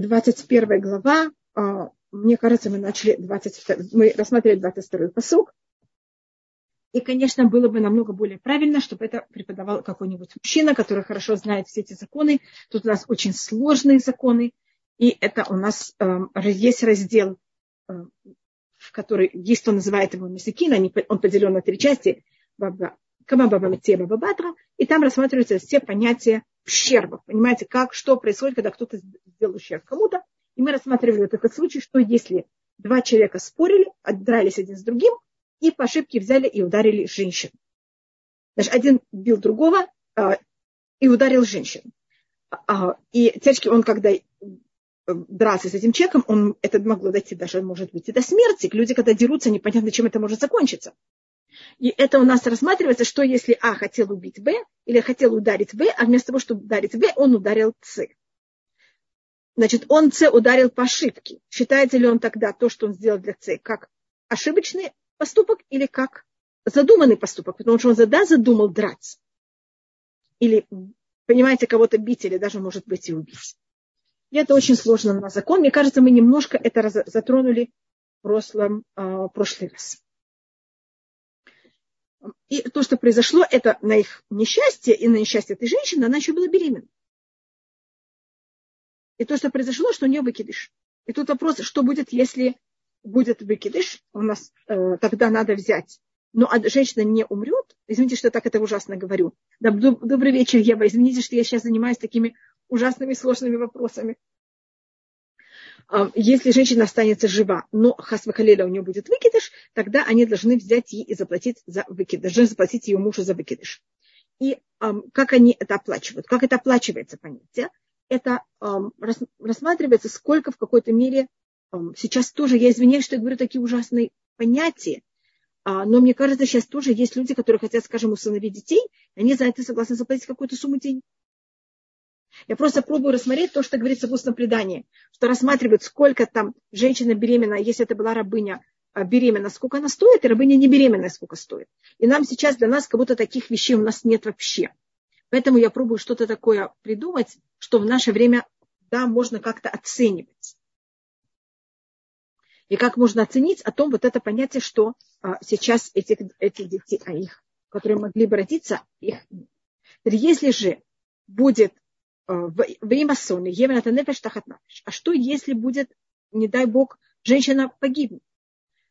21 глава. А, мне кажется, мы начали 22, мы рассмотрели 22 посок. И, конечно, было бы намного более правильно, чтобы это преподавал какой-нибудь мужчина, который хорошо знает все эти законы. Тут у нас очень сложные законы. И это у нас э, есть раздел, э, в который есть, он называет его Месикин, он поделен на три части. Камабаба Метеба Бабатра, и там рассматриваются все понятия ущерба. Понимаете, как, что происходит, когда кто-то сделал ущерб кому-то. И мы рассматривали вот этот случай, что если два человека спорили, отдрались один с другим, и по ошибке взяли и ударили женщину. Значит, один бил другого а, и ударил женщину. А, и теперь он, когда э, дрался с этим человеком, он, это могло дойти даже, может быть, и до смерти. Люди, когда дерутся, непонятно, чем это может закончиться. И это у нас рассматривается, что если А хотел убить Б, или хотел ударить Б, а вместо того, чтобы ударить Б, он ударил С. Значит, он С ударил по ошибке. Считается ли он тогда то, что он сделал для С, как ошибочный поступок или как задуманный поступок? Потому что он тогда задумал драться. Или, понимаете, кого-то бить, или даже, может быть, и убить. И это очень сложно на закон. Мне кажется, мы немножко это затронули в прошлом, э, прошлый раз. И то, что произошло, это на их несчастье и на несчастье этой женщины, она еще была беременна. И то, что произошло, что у нее выкидыш. И тут вопрос, что будет, если будет выкидыш, у нас э, тогда надо взять. Но а женщина не умрет. Извините, что я так это ужасно говорю. Добрый вечер, Ева. Извините, что я сейчас занимаюсь такими ужасными сложными вопросами если женщина останется жива, но хасвахалеля у нее будет выкидыш, тогда они должны взять ей и заплатить за выкидыш, должны заплатить ее мужу за выкидыш. И как они это оплачивают? Как это оплачивается, понятие? Это рассматривается, сколько в какой-то мере сейчас тоже, я извиняюсь, что я говорю такие ужасные понятия, а, но мне кажется, сейчас тоже есть люди, которые хотят, скажем, усыновить детей, они за это согласны заплатить какую-то сумму денег. Я просто пробую рассмотреть то, что говорится в устном предании, что рассматривают, сколько там женщина беременна, если это была рабыня а, беременна, сколько она стоит, и рабыня не беременная, сколько стоит. И нам сейчас, для нас, как будто таких вещей у нас нет вообще. Поэтому я пробую что-то такое придумать, что в наше время, да, можно как-то оценивать. И как можно оценить о том вот это понятие, что а, сейчас этих, этих детей, а их, которые могли бы родиться, их нет. Если же будет время соны, евната нефеш тахат А что, если будет, не дай бог, женщина погибнет?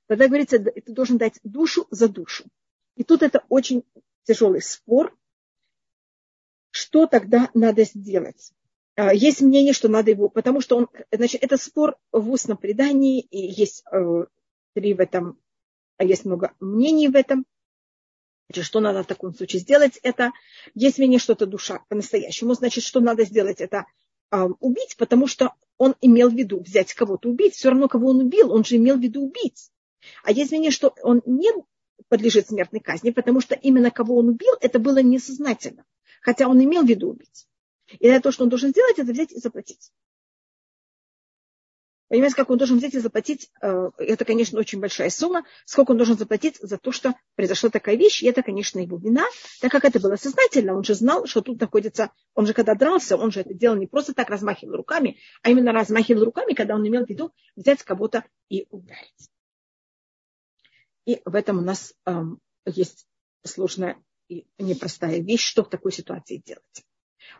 Тогда говорится, ты должен дать душу за душу. И тут это очень тяжелый спор. Что тогда надо сделать? А, есть мнение, что надо его, потому что он, значит, это спор в устном предании, и есть э, три в этом, а есть много мнений в этом. Что надо в таком случае сделать? Это, есть мнение, что это душа по-настоящему. Значит, что надо сделать? Это э, убить, потому что он имел в виду взять кого-то убить. Все равно, кого он убил, он же имел в виду убить. А есть мнение, что он не подлежит смертной казни, потому что именно кого он убил, это было несознательно. Хотя он имел в виду убить. И то, что он должен сделать, это взять и заплатить. Понимаете, как он должен взять и заплатить, э, это, конечно, очень большая сумма, сколько он должен заплатить за то, что произошла такая вещь, и это, конечно, его вина, так как это было сознательно, он же знал, что тут находится, он же когда дрался, он же это делал не просто так размахивал руками, а именно размахивал руками, когда он имел в виду взять кого-то и ударить. И в этом у нас эм, есть сложная и непростая вещь, что в такой ситуации делать.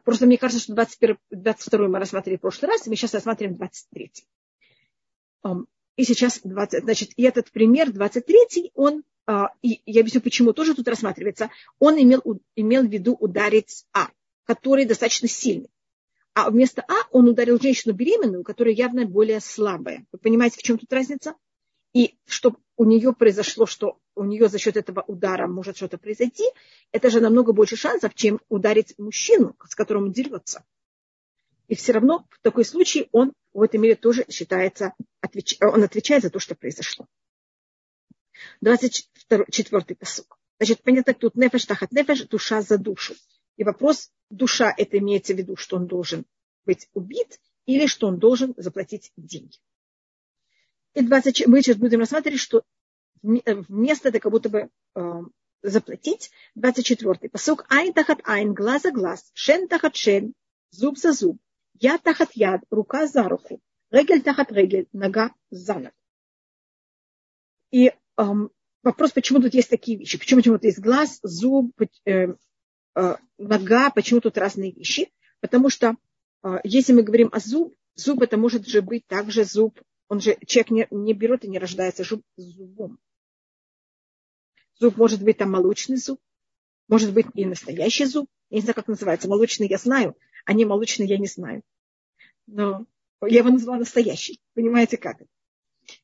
Просто мне кажется, что 21, 22 мы рассматривали в прошлый раз, и мы сейчас рассматриваем 23. И сейчас 20, значит, и этот пример 23, он, а, и я объясню, почему тоже тут рассматривается, он имел, имел в виду ударить А, который достаточно сильный. А вместо А он ударил женщину беременную, которая явно более слабая. Вы понимаете, в чем тут разница? И чтобы у нее произошло, что у нее за счет этого удара может что-то произойти, это же намного больше шансов, чем ударить мужчину, с которым он дерется. И все равно в такой случай он в этом мире тоже считается, отвеч... он отвечает за то, что произошло. 24-й посук. Значит, понятно, тут нефеш тахат нефеш, душа за душу. И вопрос, душа, это имеется в виду, что он должен быть убит или что он должен заплатить деньги. И 20, мы сейчас будем рассматривать, что вместо это как будто бы э, заплатить. 24-й посук. Айн тахат айн, глаз за глаз, шен тахат шен, зуб за зуб. Я тахат яд, рука за руку. Регель тахат регель, нога за ногу. И эм, вопрос, почему тут есть такие вещи? Почему, почему тут есть глаз, зуб, э, э, нога, почему тут разные вещи? Потому что э, если мы говорим о зуб, зуб это может же быть также зуб, он же, человек не, не берет и не рождается зуб, зубом. Зуб может быть там молочный зуб, может быть и настоящий зуб. Я не знаю, как называется. Молочный я знаю, а не молочный я не знаю. Но я его назвала настоящий. Понимаете, как это?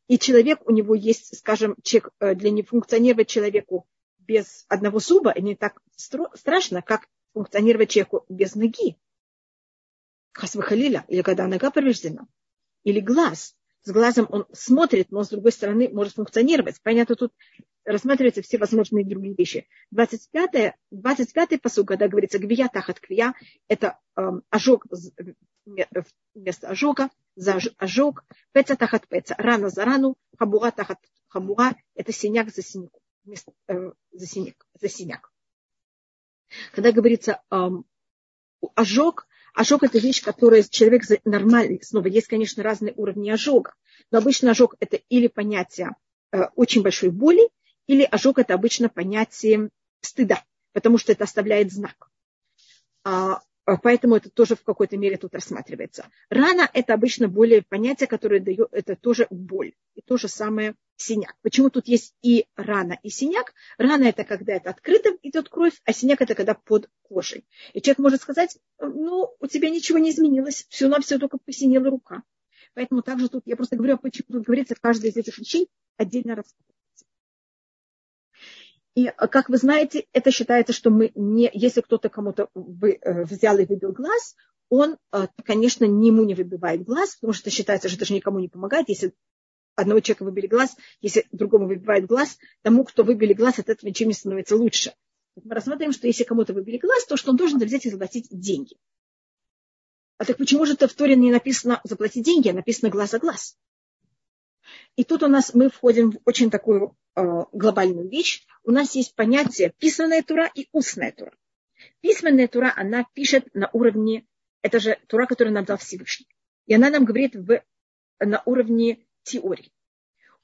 И человек, у него есть, скажем, человек, э, для не функционировать человеку без одного зуба, не так страшно, как функционировать человеку без ноги. Хасвахалиля, или когда нога повреждена, или глаз. С глазом он смотрит, но с другой стороны может функционировать. Понятно, тут рассматриваются все возможные другие вещи. 25-й 25 посуд, когда говорится гвия тахат квия, это э, ожог вместо ожога, за ожог, пеца тахат пеца, рана за рану, хабура тахат хабура, это синяк за синяк, вместо, э, за синяк, за синяк. Когда говорится э, ожог, ожог это вещь, которая человек нормальный, снова есть, конечно, разные уровни ожога, но обычно ожог это или понятие э, очень большой боли, или ожог это обычно понятие стыда, потому что это оставляет знак. А, а, поэтому это тоже в какой-то мере тут рассматривается. Рана – это обычно более понятие, которое дает, это тоже боль. И то же самое синяк. Почему тут есть и рана, и синяк? Рана – это когда это открыто идет кровь, а синяк – это когда под кожей. И человек может сказать, ну, у тебя ничего не изменилось, все на все только посинела рука. Поэтому также тут, я просто говорю, почему тут говорится, каждая из этих вещей отдельно рассматривается. И, э, как вы знаете, это считается, что мы не, если кто-то кому-то э, взял и выбил глаз, он, э, конечно, ему не выбивает глаз, потому что считается, что это же никому не помогает, если одного человека выбили глаз, если другому выбивает глаз, тому, кто выбили глаз, от этого ничем не становится лучше. Мы рассматриваем, что если кому-то выбили глаз, то что он должен взять и заплатить деньги. А так почему же это в Торе не написано заплатить деньги, а написано глаз за глаз? И тут у нас мы входим в очень такую глобальную вещь. У нас есть понятие писанная тура и устная тура. Письменная тура, она пишет на уровне, это же тура, которую нам дал Всевышний. И она нам говорит в, на уровне теории.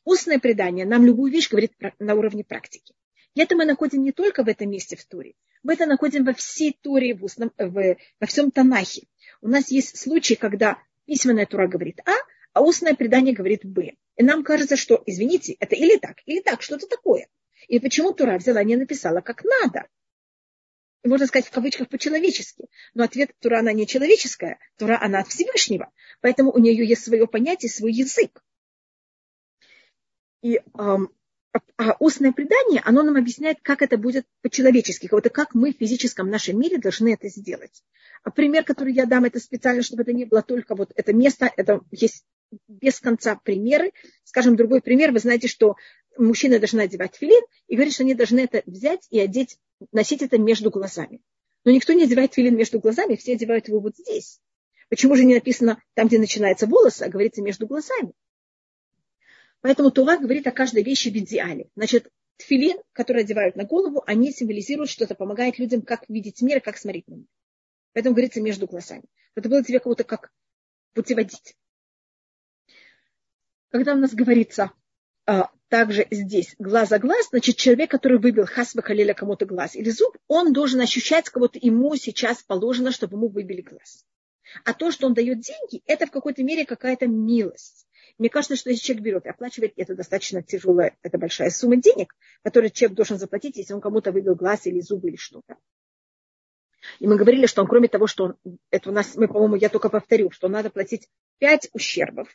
Устное предание нам любую вещь говорит на уровне практики. И это мы находим не только в этом месте в Туре. Мы это находим во всей Туре, в устном, в, во всем Танахе. У нас есть случаи, когда письменная Тура говорит А, а устное предание говорит Б. И нам кажется, что, извините, это или так, или так, что-то такое. И почему Тура взяла, не написала как надо? Можно сказать в кавычках по-человечески. Но ответ Тура, она не человеческая. Тура, она от Всевышнего. Поэтому у нее есть свое понятие, свой язык. И эм, устное предание, оно нам объясняет, как это будет по-человечески, вот как мы в физическом нашем мире должны это сделать. А пример, который я дам, это специально, чтобы это не было только вот это место, это есть без конца примеры. Скажем, другой пример. Вы знаете, что мужчины должны одевать филин и говорит, что они должны это взять и одеть, носить это между глазами. Но никто не одевает филин между глазами, все одевают его вот здесь. Почему же не написано там, где начинается волос, а говорится между глазами? Поэтому Тура говорит о каждой вещи в идеале. Значит, тфилин, который одевают на голову, они символизируют, что это помогает людям, как видеть мир, как смотреть на мир. Поэтому говорится между глазами. Это было тебе кого-то как путеводитель. Когда у нас говорится а, также здесь глаз за глаз, значит, человек, который выбил хасва халиля кому-то глаз или зуб, он должен ощущать, кого-то ему сейчас положено, чтобы ему выбили глаз. А то, что он дает деньги, это в какой-то мере какая-то милость. Мне кажется, что если человек берет и оплачивает, это достаточно тяжелая, это большая сумма денег, которую человек должен заплатить, если он кому-то выбил глаз или зубы или что-то. И мы говорили, что он, кроме того, что он, это у нас, мы, по-моему, я только повторю, что надо платить пять ущербов,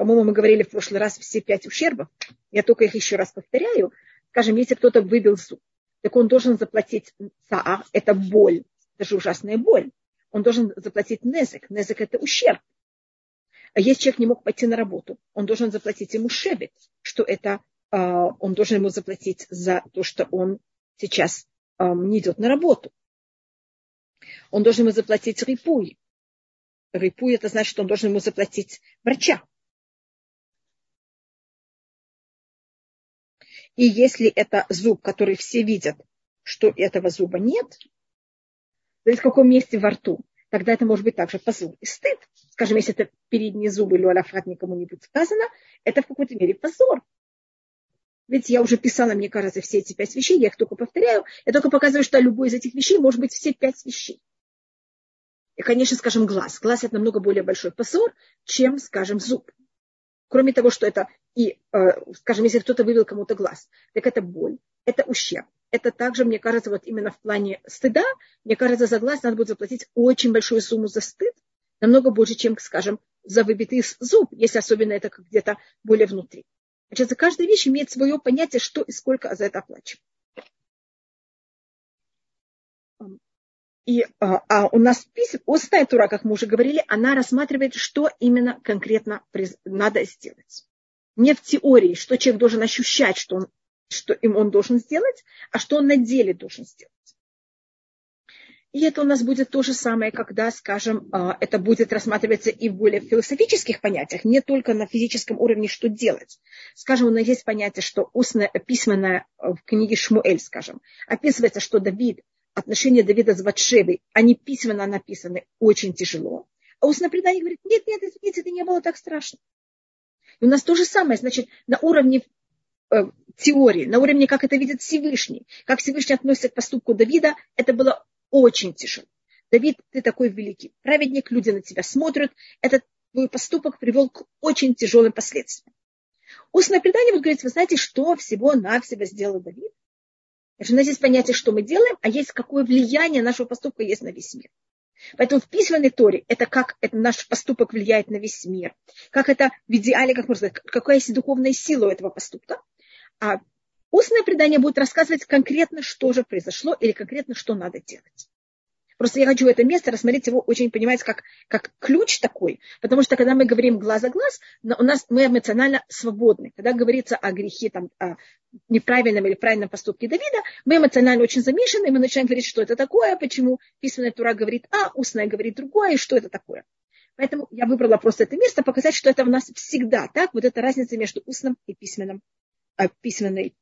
по-моему, мы говорили в прошлый раз все пять ущербов. Я только их еще раз повторяю. Скажем, если кто-то выбил зуб, так он должен заплатить цаа, это боль, это же ужасная боль. Он должен заплатить незек. Незек – это ущерб. А если человек не мог пойти на работу, он должен заплатить ему шебет, что это а, он должен ему заплатить за то, что он сейчас не идет на работу. Он должен ему заплатить рипуй. Рипуй это значит, что он должен ему заплатить врача. И если это зуб, который все видят, что этого зуба нет, то есть в каком месте во рту. тогда это может быть также позор и стыд. Скажем, если это передние зубы или аляфрат никому не будет сказано, это в какой-то мере позор. Ведь я уже писала, мне кажется, все эти пять вещей, я их только повторяю. Я только показываю, что любой из этих вещей может быть все пять вещей. И, конечно, скажем, глаз. Глаз – это намного более большой позор, чем, скажем, зуб. Кроме того, что это и, э, скажем, если кто-то вывел кому-то глаз, так это боль, это ущерб. Это также, мне кажется, вот именно в плане стыда, мне кажется, за глаз надо будет заплатить очень большую сумму за стыд, намного больше, чем, скажем, за выбитый зуб, если особенно это где-то более внутри. Значит, за каждая вещь имеет свое понятие, что и сколько за это оплачивать. И а, а у нас устная тура, как мы уже говорили, она рассматривает, что именно конкретно надо сделать. Не в теории, что человек должен ощущать, что, он, что им он должен сделать, а что он на деле должен сделать. И это у нас будет то же самое, когда, скажем, а, это будет рассматриваться и в более философических понятиях, не только на физическом уровне, что делать. Скажем, у нас есть понятие, что устное, письменное в книге Шмуэль, скажем, описывается, что Давид, отношения Давида с Батшевой, они письменно написаны очень тяжело. А устное предание говорит, нет, нет, извините, это не было так страшно. И у нас то же самое, значит, на уровне э, теории, на уровне, как это видит Всевышний, как Всевышний относится к поступку Давида, это было очень тяжело. Давид, ты такой великий праведник, люди на тебя смотрят. Этот твой поступок привел к очень тяжелым последствиям. Устное предание вот говорит, вы знаете, что всего-навсего сделал Давид? Значит, у нас есть понятие, что мы делаем, а есть какое влияние нашего поступка есть на весь мир. Поэтому в письменной торе это как это наш поступок влияет на весь мир, как это в идеале, как можно сказать, какая есть духовная сила у этого поступка. А Устное предание будет рассказывать конкретно, что же произошло или конкретно, что надо делать. Просто я хочу это место рассмотреть его очень, понимаете, как, как ключ такой. Потому что когда мы говорим глаз за глаз, у нас мы эмоционально свободны. Когда говорится о грехе, там, о неправильном или правильном поступке Давида, мы эмоционально очень замешаны, и мы начинаем говорить, что это такое, почему письменная тура говорит А, устная говорит другое, и что это такое. Поэтому я выбрала просто это место, показать, что это у нас всегда так, вот эта разница между устным и письменным, э, письменной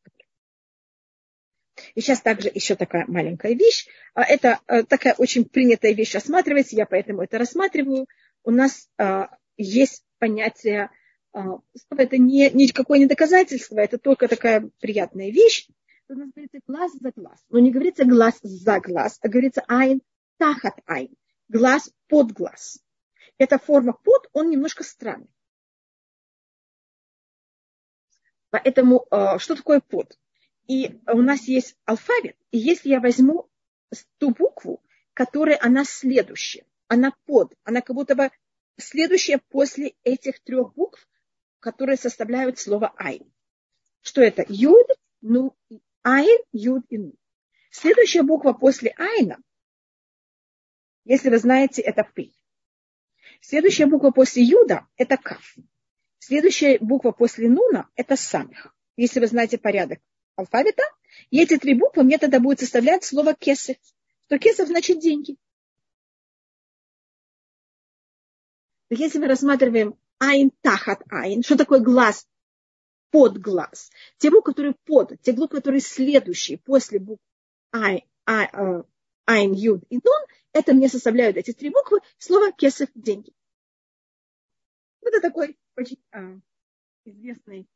и сейчас также еще такая маленькая вещь. А, это э, такая очень принятая вещь рассматривать, я поэтому это рассматриваю. У нас а, есть понятие, а, это не, никакое не доказательство, это только такая приятная вещь. У нас говорится глаз за глаз. Но не говорится глаз за глаз, а говорится айн тахат айн. Глаз под глаз. Эта форма под, он немножко странный. Поэтому что такое под? И у нас есть алфавит. И если я возьму ту букву, которая она следующая, она под, она как будто бы следующая после этих трех букв, которые составляют слово айн. Что это? Юд, ну, айн, юд и ну. Следующая буква после айна, если вы знаете, это пи. Следующая буква после юда – это каф. Следующая буква после нуна – это самих. Если вы знаете порядок алфавита, и эти три буквы мне тогда будет составлять слово кесов. Что кесов значит деньги. Если мы рассматриваем айн тахат айн, что такое глаз под глаз, те буквы, которые под, те буквы, которые следующие после букв айн, э, айн, юд и дон, это мне составляют эти три буквы слово кесов деньги. Вот это такой очень а, известный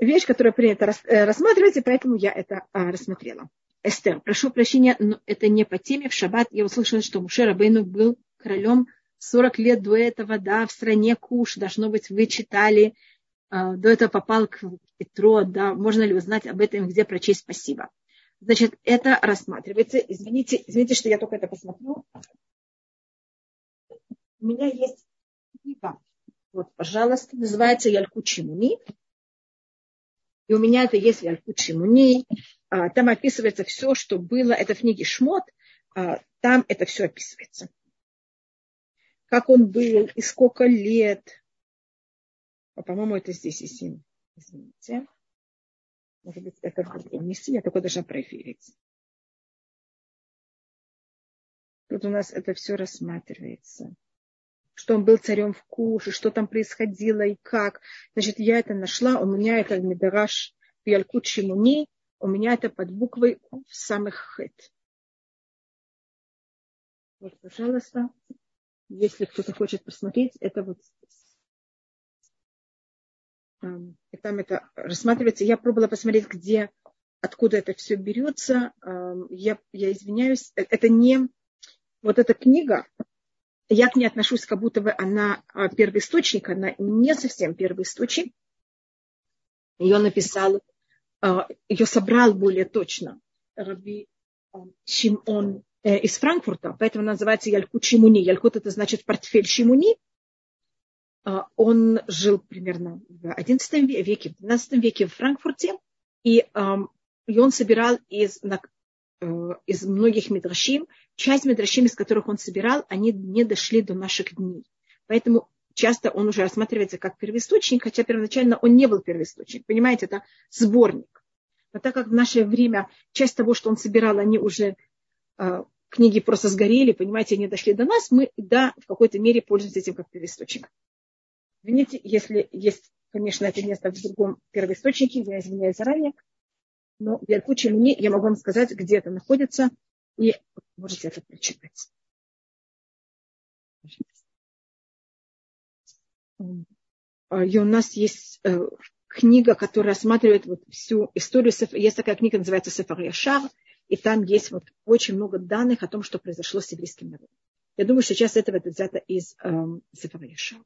вещь, которую принято э, рассматривать, и поэтому я это а, рассмотрела. Эстер, прошу прощения, но это не по теме. В шаббат я услышала, что Муше Рабейну был королем 40 лет до этого, да, в стране Куш, должно быть, вы читали, а, до этого попал к Петро, да, можно ли узнать об этом, где прочесть спасибо. Значит, это рассматривается. Извините, извините, что я только это посмотрю. У меня есть книга. Вот, пожалуйста, называется Яльку Чимуни. И у меня это есть Ялькут Шимуни. А, там описывается все, что было. Это в книге Шмот. А, там это все описывается. Как он был и сколько лет. А, по-моему, это здесь и семь. Извините. Может быть, это другом месте. Я только должна проверить. Тут у нас это все рассматривается что он был царем в Куше, что там происходило и как. Значит, я это нашла, у меня это Медараш Ялкут Шимуни, у меня это под буквой в самых хэт. Вот, пожалуйста, если кто-то хочет посмотреть, это вот эм, и там это рассматривается. Я пробовала посмотреть, где, откуда это все берется. Эм, я, я извиняюсь, э, это не вот эта книга, я к ней отношусь, как будто бы она а, первоисточник, она не совсем первоисточник. Ее написал, а, ее собрал более точно Раби а, Шимон э, из Франкфурта, поэтому называется Ялькут Шимуни. Ялькут это значит портфель Шимуни. Он жил примерно в XI веке, в XII веке в Франкфурте, и, и он собирал из, из многих мидрашим часть медращим, из которых он собирал, они не дошли до наших дней. Поэтому часто он уже рассматривается как первоисточник, хотя первоначально он не был первоисточник. Понимаете, это сборник. Но так как в наше время часть того, что он собирал, они уже э, книги просто сгорели, понимаете, они дошли до нас, мы, да, в какой-то мере пользуемся этим как первоисточник. Извините, если есть, конечно, это место в другом первоисточнике, я извиняюсь заранее, но в Яркуче мне я могу вам сказать, где это находится, и можете это прочитать. И у нас есть э, книга, которая рассматривает вот всю историю. Есть такая книга, называется Сефар Яшар, и там есть вот очень много данных о том, что произошло с еврейским народом. Я думаю, что сейчас этого это взято из эм, Сефар Яшар.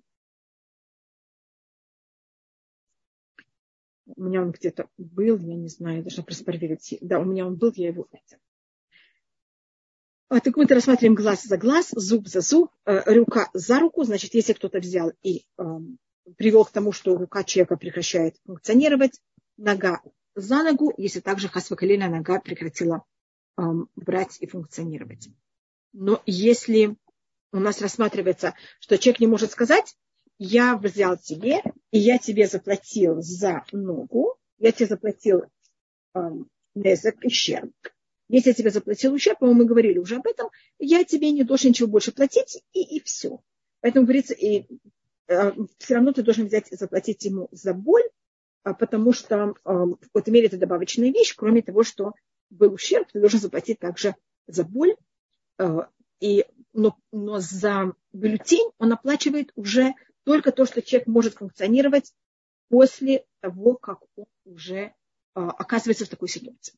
У меня он где-то был, я не знаю, я должна просто проверить. Да, у меня он был, я его видела. А, так мы рассматриваем глаз за глаз, зуб за зуб, э, рука за руку. Значит, если кто-то взял и э, привел к тому, что рука человека прекращает функционировать, нога за ногу, если также хасвакалина нога прекратила э, брать и функционировать. Но если у нас рассматривается, что человек не может сказать, я взял тебе, и я тебе заплатил за ногу, я тебе заплатил э, незак, ущерб, если я тебе заплатил ущерб, мы говорили уже об этом, я тебе не должен ничего больше платить, и, и все. Поэтому говорится, и э, все равно ты должен взять и заплатить ему за боль, а, потому что э, в какой-то мере это добавочная вещь, кроме того, что был ущерб, ты должен заплатить также за боль. Э, и, но, но за бюллетень он оплачивает уже только то, что человек может функционировать после того, как он уже э, оказывается в такой ситуации.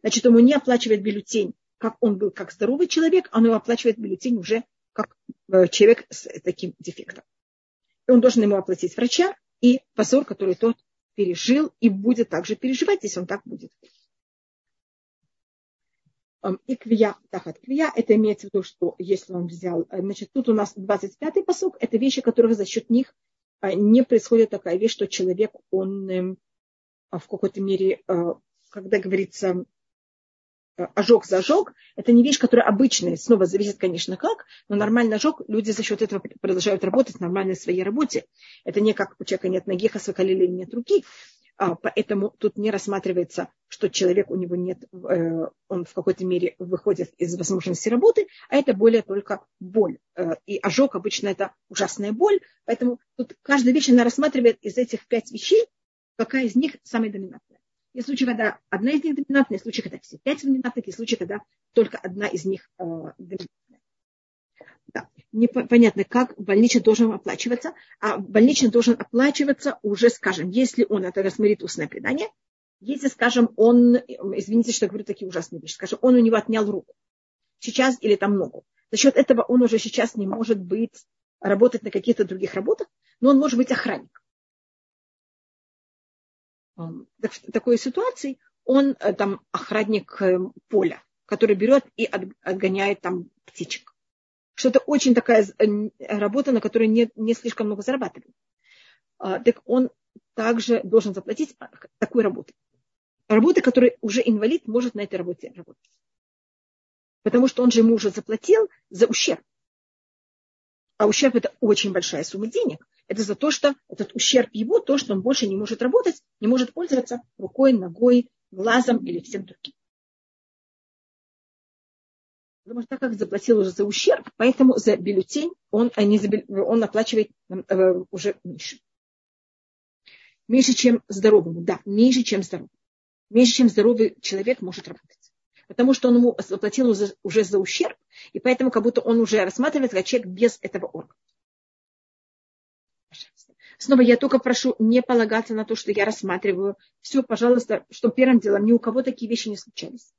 Значит, ему не оплачивает бюллетень, как он был как здоровый человек, а он ему оплачивает бюллетень уже как э, человек с таким дефектом. И он должен ему оплатить врача и позор, который тот пережил и будет также переживать, если он так будет. И квия, тахат квия, это имеется в виду, что если он взял, э, значит, тут у нас 25-й посок, это вещи, которые за счет них э, не происходит такая вещь, что человек, он эм, в какой-то мере, когда говорится, Э, ожог за ожог, это не вещь, которая обычная, снова зависит, конечно, как, но нормальный ожог, люди за счет этого продолжают работать в нормальной своей работе. Это не как у человека нет ноги, хасвакалили нет руки, а, поэтому тут не рассматривается, что человек, у него нет, э, он в какой-то мере выходит из возможности работы, а это более только боль. Э, и ожог обычно это ужасная боль, поэтому тут каждая вещь, она рассматривает из этих пять вещей, какая из них самая доминантная. Есть случаи, когда одна из них доминантная, есть случаи, когда все пять доминантных, есть случаи, когда только одна из них э, доминантная. Непонятно, как больничный должен оплачиваться, а больничный должен оплачиваться уже, скажем, если он, это рассмотрит устное предание, если, скажем, он, извините, что я говорю такие ужасные вещи, скажем, он у него отнял руку сейчас или там ногу. За счет этого он уже сейчас не может быть, работать на каких-то других работах, но он может быть охранник в такой ситуации он э, там охранник э, поля, который берет и отгоняет там птичек. Что-то очень такая э, работа, на которой не, не слишком много зарабатывает. А, так он также должен заплатить а, такую работу. Работы, которой уже инвалид может на этой работе работать. Потому что он же ему уже заплатил за ущерб. А ущерб это очень большая сумма денег это за то, что этот ущерб его, то, что он больше не может работать, не может пользоваться рукой, ногой, глазом или всем другим. Потому что так как заплатил уже за ущерб, поэтому за бюллетень он, а не за, он оплачивает э, уже меньше. Меньше, чем здоровому, да, меньше, чем здоровый. Меньше, чем здоровый человек может работать. потому что он ему заплатил уже, уже за ущерб, и поэтому как будто он уже рассматривает как человек без этого органа. Снова я только прошу не полагаться на то, что я рассматриваю. Все, пожалуйста, что первым делом, ни у кого такие вещи не случались.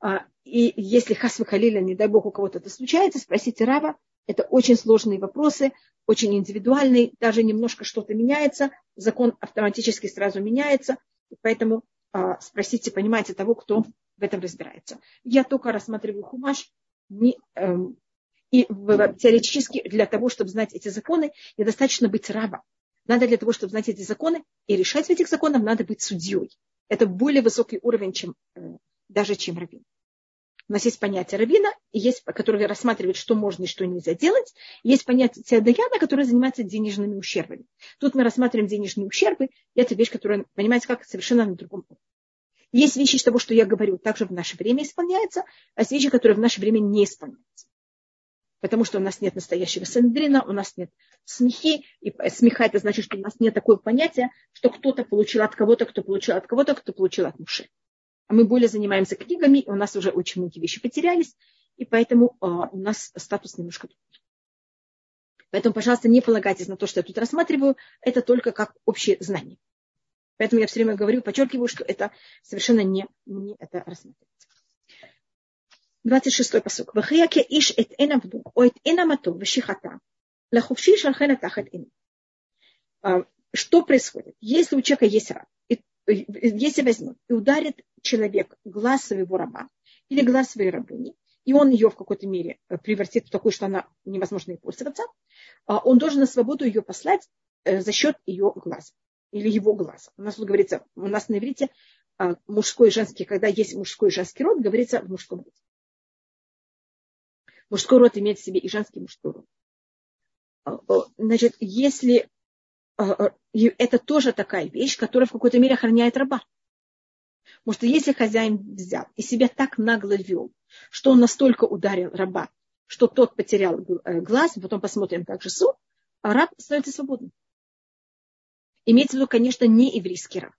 А, и если хас халиля, не дай бог, у кого-то это случается, спросите Рава. Это очень сложные вопросы, очень индивидуальные. Даже немножко что-то меняется, закон автоматически сразу меняется. Поэтому а, спросите, понимаете, того, кто в этом разбирается. Я только рассматриваю хумаш, не, эм, и теоретически для того, чтобы знать эти законы, недостаточно быть рабом. Надо для того, чтобы знать эти законы и решать в этих законах, надо быть судьей. Это более высокий уровень, чем, э, даже чем раввин. У нас есть понятие равина, и есть, которое рассматривает, что можно и что нельзя делать. Есть понятие даяна, которое занимается денежными ущербами. Тут мы рассматриваем денежные ущербы, и это вещь, которая, понимаете, как совершенно на другом уровне. Есть вещи из того, что я говорю, также в наше время исполняются, а есть вещи, которые в наше время не исполняются потому что у нас нет настоящего сандрина, у нас нет смехи, и смеха это значит, что у нас нет такого понятия, что кто-то получил от кого-то, кто получил от кого-то, кто получил от мужа. А мы более занимаемся книгами, и у нас уже очень многие вещи потерялись, и поэтому э, у нас статус немножко другой. Поэтому, пожалуйста, не полагайтесь на то, что я тут рассматриваю, это только как общее знание. Поэтому я все время говорю, подчеркиваю, что это совершенно не, не это рассматривается. 26 посук. Вахияке иш эт энавду, о эт энамато, вешихата, лахувши шархена тахат ин. Что происходит? Если у человека есть раб, если возьмет и ударит человек глаз своего раба или глаз своей рабыни, и он ее в какой-то мере э, превратит в такую, что она невозможно ей пользоваться, а, он должен на свободу ее послать э, за счет ее глаза или его глаза. У нас тут говорится, у нас на иврите а, мужской и женский, когда есть мужской и женский род, говорится в мужском роде. Мужской род имеет в себе и женский мужской род. А, значит, если это тоже такая вещь, которая в какой-то мере охраняет раба. Потому что если хозяин взял и себя так нагло вел, что он настолько ударил раба, что тот потерял э, глаз, потом посмотрим, как же суд, а раб становится свободным. Имеется в виду, конечно, не еврейский раб.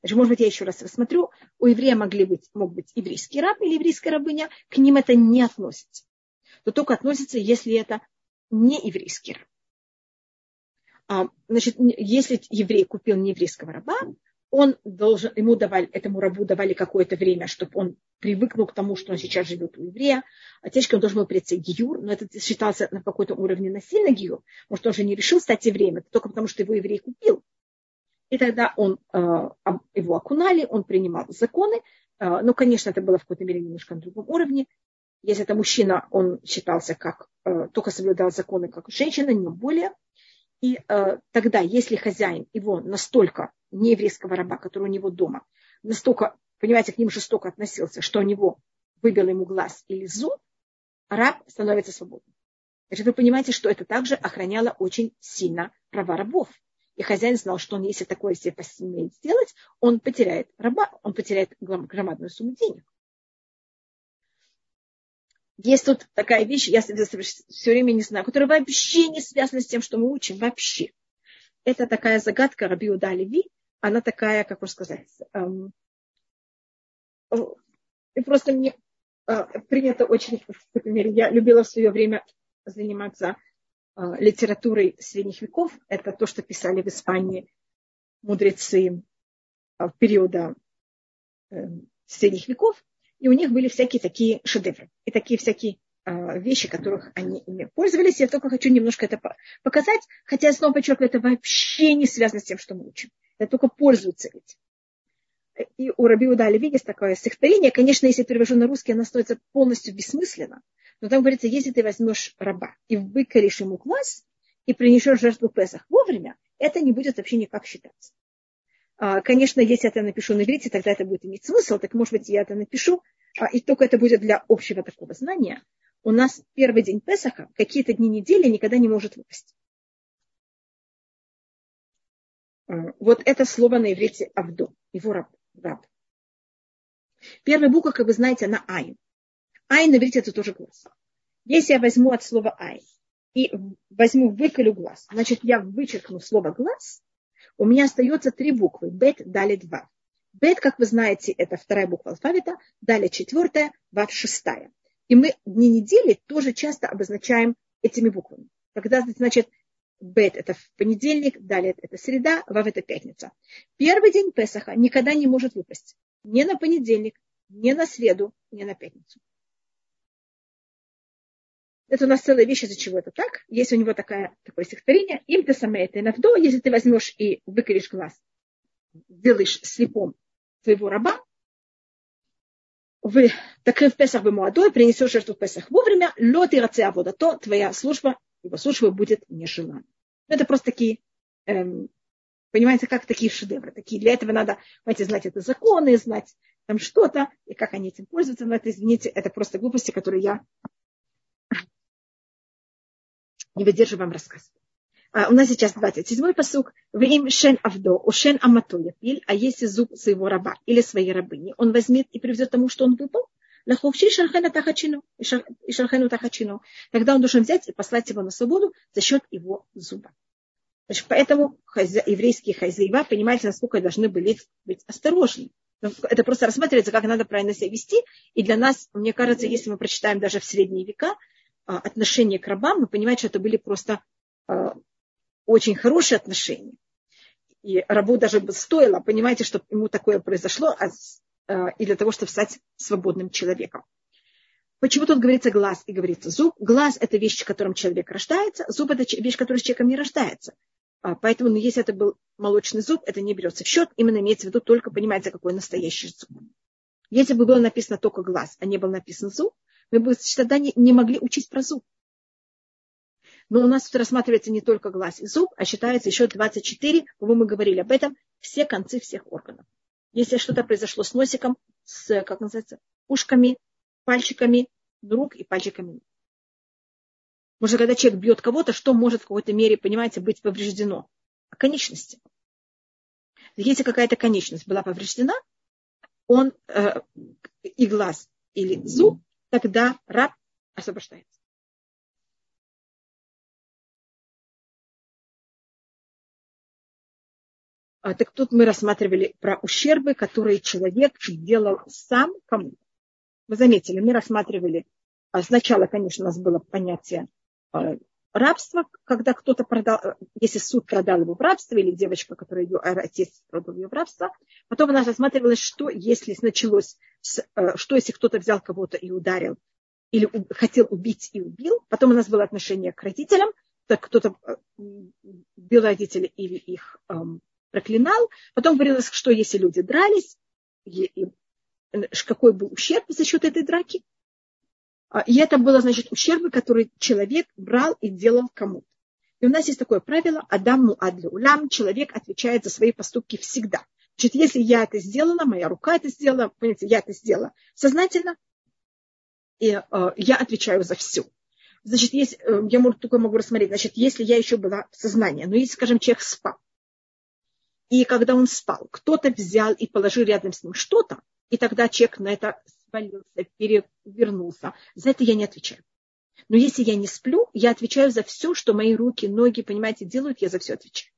Значит, может быть, я еще раз рассмотрю. У еврея могли быть, мог быть еврейский раб или еврейская рабыня. К ним это не относится то только относится, если это не еврейский раб. А, значит, если еврей купил нееврейского раба, он должен, ему давали, этому рабу давали какое-то время, чтобы он привыкнул к тому, что он сейчас живет у еврея. А теперь он должен был прийти гиюр, но это считался на какой-то уровне насильно гиюр. Может, он же не решил стать евреем, это только потому, что его еврей купил. И тогда он, а, его окунали, он принимал законы, а, но, конечно, это было в какой-то мере немножко на другом уровне. Если это мужчина, он считался как, э, только соблюдал законы как женщина, не более. И э, тогда, если хозяин его настолько нееврейского раба, который у него дома, настолько, понимаете, к ним жестоко относился, что у него выбил ему глаз или зуб, раб становится свободным. Значит, вы понимаете, что это также охраняло очень сильно права рабов. И хозяин знал, что он, если такое себе посмеет сделать, он потеряет раба, он потеряет громадную сумму денег. Есть тут такая вещь, я все время не знаю, которая вообще не связана с тем, что мы учим, вообще. Это такая загадка Раби Леви, она такая, как можно сказать, эм, и просто мне э, принято очень, например, я любила в свое время заниматься э, литературой средних веков. Это то, что писали в Испании мудрецы э, периода э, средних веков. И у них были всякие такие шедевры и такие всякие а, вещи, которых они ими пользовались. Я только хочу немножко это показать, хотя я снова подчеркиваю, это вообще не связано с тем, что мы учим. Это только пользуются этим. И у Раби Удали есть такое стихотворение. Конечно, если перевожу на русский, оно становится полностью бессмысленно. Но там говорится, если ты возьмешь раба и выкоришь ему глаз, и принесешь жертву Песах вовремя, это не будет вообще никак считаться. А, конечно, если я это напишу на иврите, тогда это будет иметь смысл. Так, может быть, я это напишу, а, и только это будет для общего такого знания. У нас первый день Песаха, какие-то дни недели никогда не может выпасть. А, вот это слово на иврите Авду, его раб. раб. Первая буква, как вы знаете, она Айн. Айн на иврите это тоже глаз. Если я возьму от слова Айн и возьму, выколю глаз, значит, я вычеркну слово глаз, у меня остается три буквы. Бет, далит, два. Бет, как вы знаете, это вторая буква алфавита, далее четвертая, вав шестая. И мы дни недели тоже часто обозначаем этими буквами. Когда, значит, Бет – это в понедельник, далее это среда, Вав – это пятница. Первый день Песаха никогда не может выпасть. Ни на понедельник, ни на среду, ни на пятницу. Это у нас целая вещь, из-за чего это так. Есть у него такая, такое стихотворение. Им ты сама это навдо, если ты возьмешь и выкоришь глаз, сделаешь слепом твоего раба, вы так в Песах бы молодой, принесешь жертву в Песах вовремя, лед и раце вода, то твоя служба, его служба будет нежеланна. Это просто такие, эм, понимаете, как такие шедевры. Такие. Для этого надо, понимаете, знать это законы, знать там что-то, и как они этим пользуются. Но это, извините, это просто глупости, которые я не выдерживаю вам рассказывать. А, у нас сейчас 27-й посук. В им шен авдо, у шен амато япиль, а если зуб своего раба или своей рабыни, он возьмет и приведет тому, что он выпал, лаховши шархена тахачину, и шархену тахачину. Тогда он должен взять и послать его на свободу за счет его зуба. Значит, поэтому хозя... еврейские хозяева, понимаете, насколько должны были быть осторожны. Это просто рассматривается, как надо правильно себя вести. И для нас, мне кажется, если мы прочитаем даже в средние века отношение к рабам, мы понимаем, что это были просто а, очень хорошие отношения. И рабу даже бы стоило, понимаете, чтобы ему такое произошло, а, а, и для того, чтобы стать свободным человеком. Почему тут говорится глаз и говорится зуб? Глаз – это вещь, которым человек рождается, зуб – это вещь, которая с человеком не рождается. А, поэтому, ну, если это был молочный зуб, это не берется в счет, именно имеется в виду только, понимаете, какой настоящий зуб. Если бы было написано только глаз, а не был написан зуб, мы бы тогда не, не могли учить про зуб. Но у нас тут рассматривается не только глаз и зуб, а считается еще 24, по-моему, мы говорили об этом, все концы всех органов. Если что-то произошло с носиком, с, как называется, ушками, пальчиками рук и пальчиками. Может, когда человек бьет кого-то, что может в какой-то мере, понимаете, быть повреждено? Конечности. Если какая-то конечность была повреждена, он э, и глаз или зуб, тогда раб освобождается. А, так тут мы рассматривали про ущербы, которые человек делал сам кому. Вы заметили, мы рассматривали, а, сначала, конечно, у нас было понятие рабства, когда кто-то продал, если суд продал его в рабство, или девочка, которая ее отец продал ее в рабство. Потом у нас рассматривалось, что если началось, с, что если кто-то взял кого-то и ударил, или хотел убить и убил. Потом у нас было отношение к родителям, так кто-то бил родителей или их эм, проклинал. Потом говорилось, что если люди дрались, и, и, какой был ущерб за счет этой драки. А, и это было, значит, ущербы, которые человек брал и делал кому-то. И у нас есть такое правило, Адаму адлю улям, человек отвечает за свои поступки всегда. Значит, если я это сделала, моя рука это сделала, понимаете, я это сделала сознательно, и э, я отвечаю за все. Значит, есть, э, я могу, только могу рассмотреть, значит, если я еще была в сознании, но если, скажем, человек спал, и когда он спал, кто-то взял и положил рядом с ним что-то, и тогда человек на это свалился, перевернулся. За это я не отвечаю. Но если я не сплю, я отвечаю за все, что мои руки, ноги, понимаете, делают, я за все отвечаю.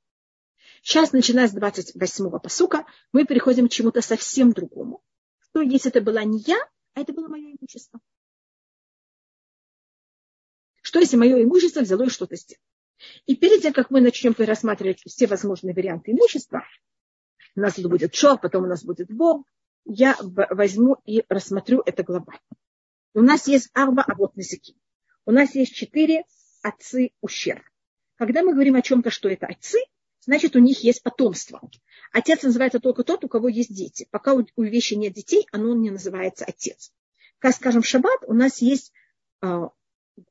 Сейчас, начиная с 28-го посука, мы переходим к чему-то совсем другому. Что, если это была не я, а это было мое имущество? Что, если мое имущество взяло и что-то сделало? И перед тем, как мы начнем рассматривать все возможные варианты имущества, у нас будет шов, потом у нас будет бог, я возьму и рассмотрю это глобально. У нас есть арба, а вот языки. У нас есть четыре отцы ущерб. Когда мы говорим о чем-то, что это отцы, значит, у них есть потомство. Отец называется только тот, у кого есть дети. Пока у вещи нет детей, оно не называется отец. Как скажем, в шаббат у нас есть а,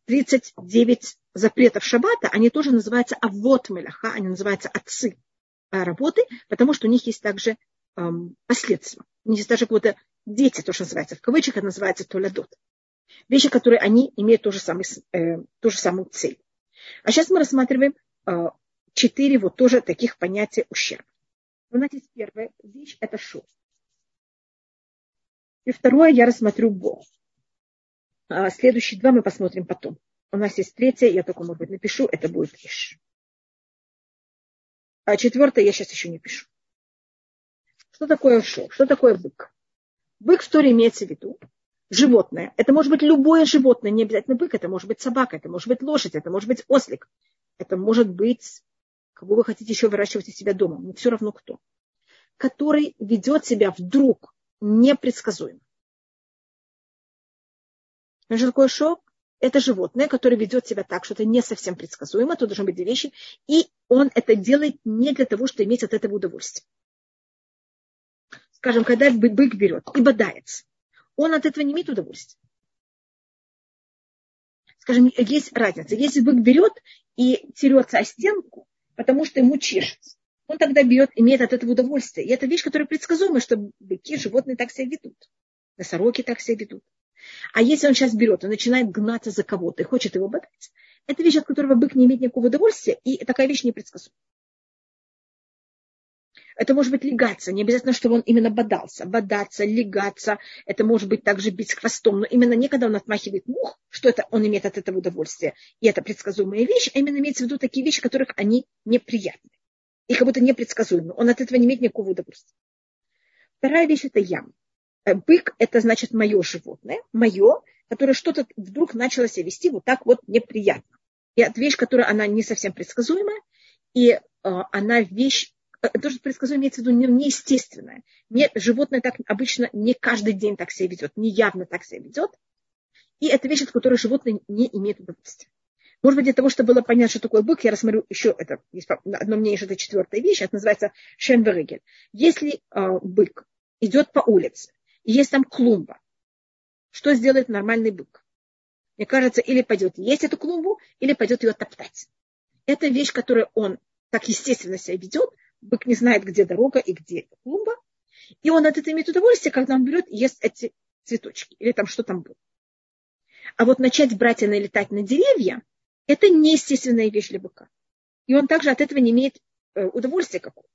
39 запретов шаббата, они тоже называются авод меляха, они называются отцы э, работы, потому что у них есть также последствия. У них есть даже какие-то дети, то, что называется, в кавычках это называется толядот. Вещи, которые они имеют ту же, самый, э, ту же самую цель. А сейчас мы рассматриваем э, четыре вот тоже таких понятия ущерба. Нас есть первая вещь, это шо. И второе я рассмотрю Бог. А следующие два мы посмотрим потом. У нас есть третья, я только, может быть, напишу, это будет Иш. А четвертое я сейчас еще не пишу. Что такое шо? Что такое бык? Бык в Торе имеется в виду животное. Это может быть любое животное, не обязательно бык, это может быть собака, это может быть лошадь, это может быть ослик, это может быть, кого вы хотите еще выращивать у себя дома, не все равно кто, который ведет себя вдруг непредсказуемо. Что такое шок? Это животное, которое ведет себя так, что это не совсем предсказуемо, тут должны быть две вещи, и он это делает не для того, чтобы иметь от этого удовольствие. Скажем, когда бык берет и бодается, он от этого не имеет удовольствия. Скажем, есть разница. Если бык берет и терется о стенку, потому что ему чешется, он тогда берет, имеет от этого удовольствие. И это вещь, которая предсказуема, что быки, животные так себя ведут. Носороги так себя ведут. А если он сейчас берет и начинает гнаться за кого-то и хочет его бодать, это вещь, от которого бык не имеет никакого удовольствия, и такая вещь непредсказуема. Это может быть легаться, не обязательно, чтобы он именно бодался. Бодаться, легаться, это может быть также бить хвостом, но именно не когда он отмахивает мух, что это он имеет от этого удовольствие, и это предсказуемая вещь, а именно имеется в виду такие вещи, которых они неприятны. И как будто непредсказуемы. Он от этого не имеет никакого удовольствия. Вторая вещь – это ям. Э, бык – это значит мое животное, мое, которое что-то вдруг начало себя вести вот так вот неприятно. И это вещь, которая она не совсем предсказуемая, и э, она вещь, то, что предсказуемо имеется в виду неестественное. Не, животное так обычно не каждый день так себя ведет, не явно так себя ведет. И это вещь, от которой животное не имеет удовольствия. Может быть, для того, чтобы было понятно, что такое бык, я рассмотрю еще это, есть одно мнение, что это четвертая вещь, это называется шенберегель. Если э, бык идет по улице, и есть там клумба, что сделает нормальный бык? Мне кажется, или пойдет есть эту клумбу, или пойдет ее топтать. Это вещь, которую он так естественно себя ведет, бык не знает, где дорога и где клумба, и он от этого имеет удовольствие, когда он берет и ест эти цветочки, или там что там было. А вот начать брать и налетать на деревья, это неестественная вещь для быка. И он также от этого не имеет э, удовольствия какого-то.